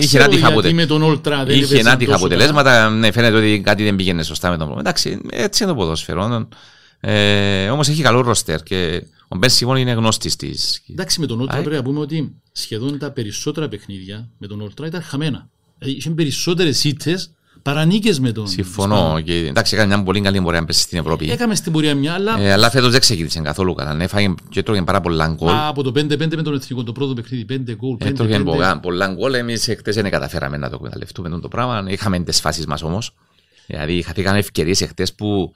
Ξέρω ένα τυχα γιατί αποτε- με τον Όλτρα δεν Είχε έπαιζαν ένα τυχα τόσο αποτελέσματα. Ναι, φαίνεται ότι κάτι δεν πήγαινε σωστά με τον πρόβλημα. Εντάξει, έτσι είναι το ποδόσφαιρο. Ε, Όμως έχει καλό ρόστερ και ο Μπεν Σιμών είναι γνώστης της. Εντάξει, με τον Όλτρα ΑΕΚ. πρέπει να πούμε ότι σχεδόν τα περισσότερα παιχνίδια με τον Όλτρα ήταν χαμένα. Δηλαδή, είχε περισσότερες ήττες παρά νίκες με τον. Συμφωνώ. Και, εντάξει, έκανε μια πολύ καλή πορεία να πέσει στην Ευρώπη. Έκαμε στην πορεία μια, αλλά Ε, αλλά φέτος δεν ξεκίνησε καθόλου καλά. Ναι, Έφαγε και έτρωγε πάρα πολλά γκολ. Α, από το 5-5 με τον εθνικό, το πρώτο παιχνίδι, 5 γκολ. 5-5. Έτρωγε πολλά- πολλά γκολ. Εμείς χτε δεν καταφέραμε να το εκμεταλλευτούμε το πράγμα. Είχαμε τις φάσεις μας όμως. Δηλαδή, χαθήκαμε ευκαιρίες εχθές που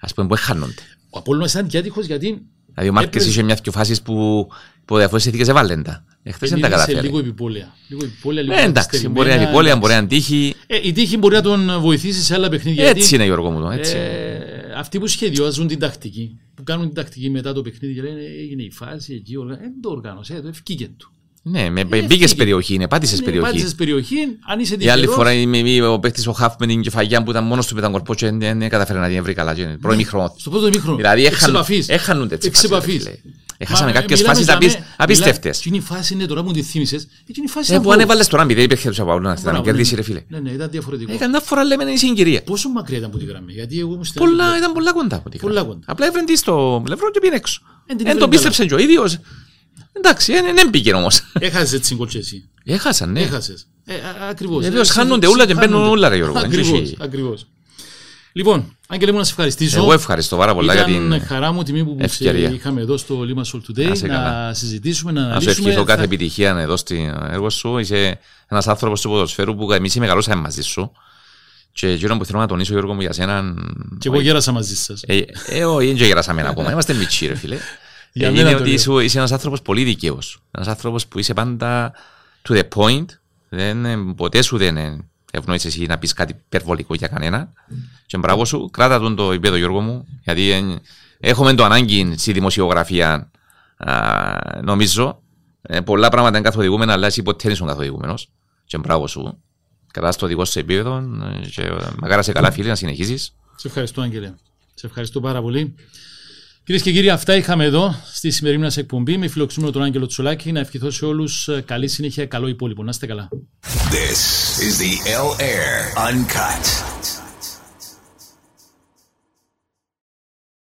ας πούμε που έχανονται. Ο Απόλλωνας ήταν και άτυχος γιατί Δηλαδή, ο Μάρκε έπαιζε- είχε μια-δυο φάσεις που υπό διαφορέ συνθήκε έβαλε τα. Εχθές δεν τα επενδύσε καταφέρει. λίγο επιπόλαια. Λίγο επιπόλαια, λίγο Ε, εντάξει, καθυστερημένα, μπορεί να είναι υπόλοιπα, εντάξει. μπορεί να είναι τύχη. Ε, η τύχη μπορεί να τον βοηθήσει σε άλλα παιχνίδια. Έτσι γιατί, είναι, Γιώργο μου. το, Έτσι. είναι. ε, αυτοί που σχεδιάζουν την τακτική, που κάνουν την τακτική μετά το παιχνίδι και λένε έγινε η φάση εκεί, οργα... δεν το οργάνωσε, ε, το ευκήκε του. Ναι, με είναι μπήκες φύγε. περιοχή, είναι πάτησες περιοχή. Πάτησες περιοχή, αν είσαι Η άλλη τυχερός, φορά είμαι- είμαι ο παίχτη ο Χαφ με την κεφαγιά που ήταν μόνος του με τον κορπός και δεν δεν καταφέρει να την βρει καλά. και Πρώην χρόνος. στο πρώτο μήχρονο. Δηλαδή εξ έχανουν- επαφής. έχανονται έτσι Εξ φάσεις, ρε επαφής. φίλε. Έχασαμε Μα, κάποιες μιλάμε φάσεις για απίσ- με- απίστευτες. μιλά- εκείνη η φάση είναι τώρα μου τη θύμισες. Εκείνη η φάση Ε, ήταν που γκολ. αν έβαλες τώρα μηδέν υπήρχε τους Απαούλου να να Μπράβο, κερδίσει ναι. ρε φίλε. Ναι, ναι, ήταν διαφορετικό. Ε, Καμιά φορά λέμε είναι συγκυρία. Πόσο μακριά ήταν από τη γραμμή, γιατί εγώ ήμουν στην Πολλά, άλλη ήταν πολλά κοντά από την Πολλά γραμμή. κοντά. Απλά έβρεν τη στο πλευρό και πήγε έξω. Εν την Δεν το έβρεν πίστεψε και ο ίδιος. Εντάξει, ε, δεν πήγε όμως. Έχασες έτσι γκολ και εσύ. Έχασαν, ναι. Έχασες. Ε, α- ακριβώς. Βεβαίως, Ε, χάνονται συ- όλα και μπαίνουν χάνονται. όλα, ρε Γιώργο. Ακριβώς, Έτσι. ακριβώς. Λοιπόν, Άγγελε μου να σε ευχαριστήσω. Εγώ ευχαριστώ πάρα πολλά για Ήταν την χαρά μου τιμή που σε ευκαιρία. είχαμε εδώ στο Lima Soul Today Να σε να καλά. συζητήσουμε, να Να σου αναλύσουμε. ευχηθώ κάθε Θα- επιτυχία εδώ στο έργο σου. Είσαι ένας άνθρωπος του ποδοσφαίρου που εμείς μεγαλώσαμε μαζί σου. Και εκείνο που θέλω να τονίσω, Γιώργο μου, για σένα. Και εγώ γέρασα μαζί σας. Ε, ε, όχι, δεν γεράσαμε ακόμα. Είμαστε μητσί, ρε φίλε. Για Ε, μένα είναι το ότι λέω. είσαι, είσαι ένας άνθρωπος πολύ δικαίω. Ένας άνθρωπος που είσαι πάντα to the point. Δεν, ε, ποτέ σου δεν ε, ευνοείς εσύ να πεις κάτι υπερβολικό για κανένα. Και μπράβο σου, κράτα τον το επίπεδο, Γιώργο μου, γιατί ε, έχουμε το ανάγκη στη δημοσιογραφία, α, νομίζω. Ε, πολλά πράγματα είναι καθοδηγούμενα, αλλά εσύ ποτέ δεν ήσουν καθοδηγούμενος. Και μπράβο σου. Κρατάς το δικό σου επίπεδο ε, και μακάρα σε καλά φίλοι να συνεχίσει. Σε ευχαριστώ, Άγγελε. Σε ευχαριστώ πάρα πολύ. Κυρίες και κύριοι, αυτά είχαμε εδώ στη σημερινή μας εκπομπή με φιλοξούμενο τον Άγγελο Τσολάκη. Να ευχηθώ σε όλους καλή συνέχεια, καλό υπόλοιπο. Να είστε καλά. This is the L Air Uncut.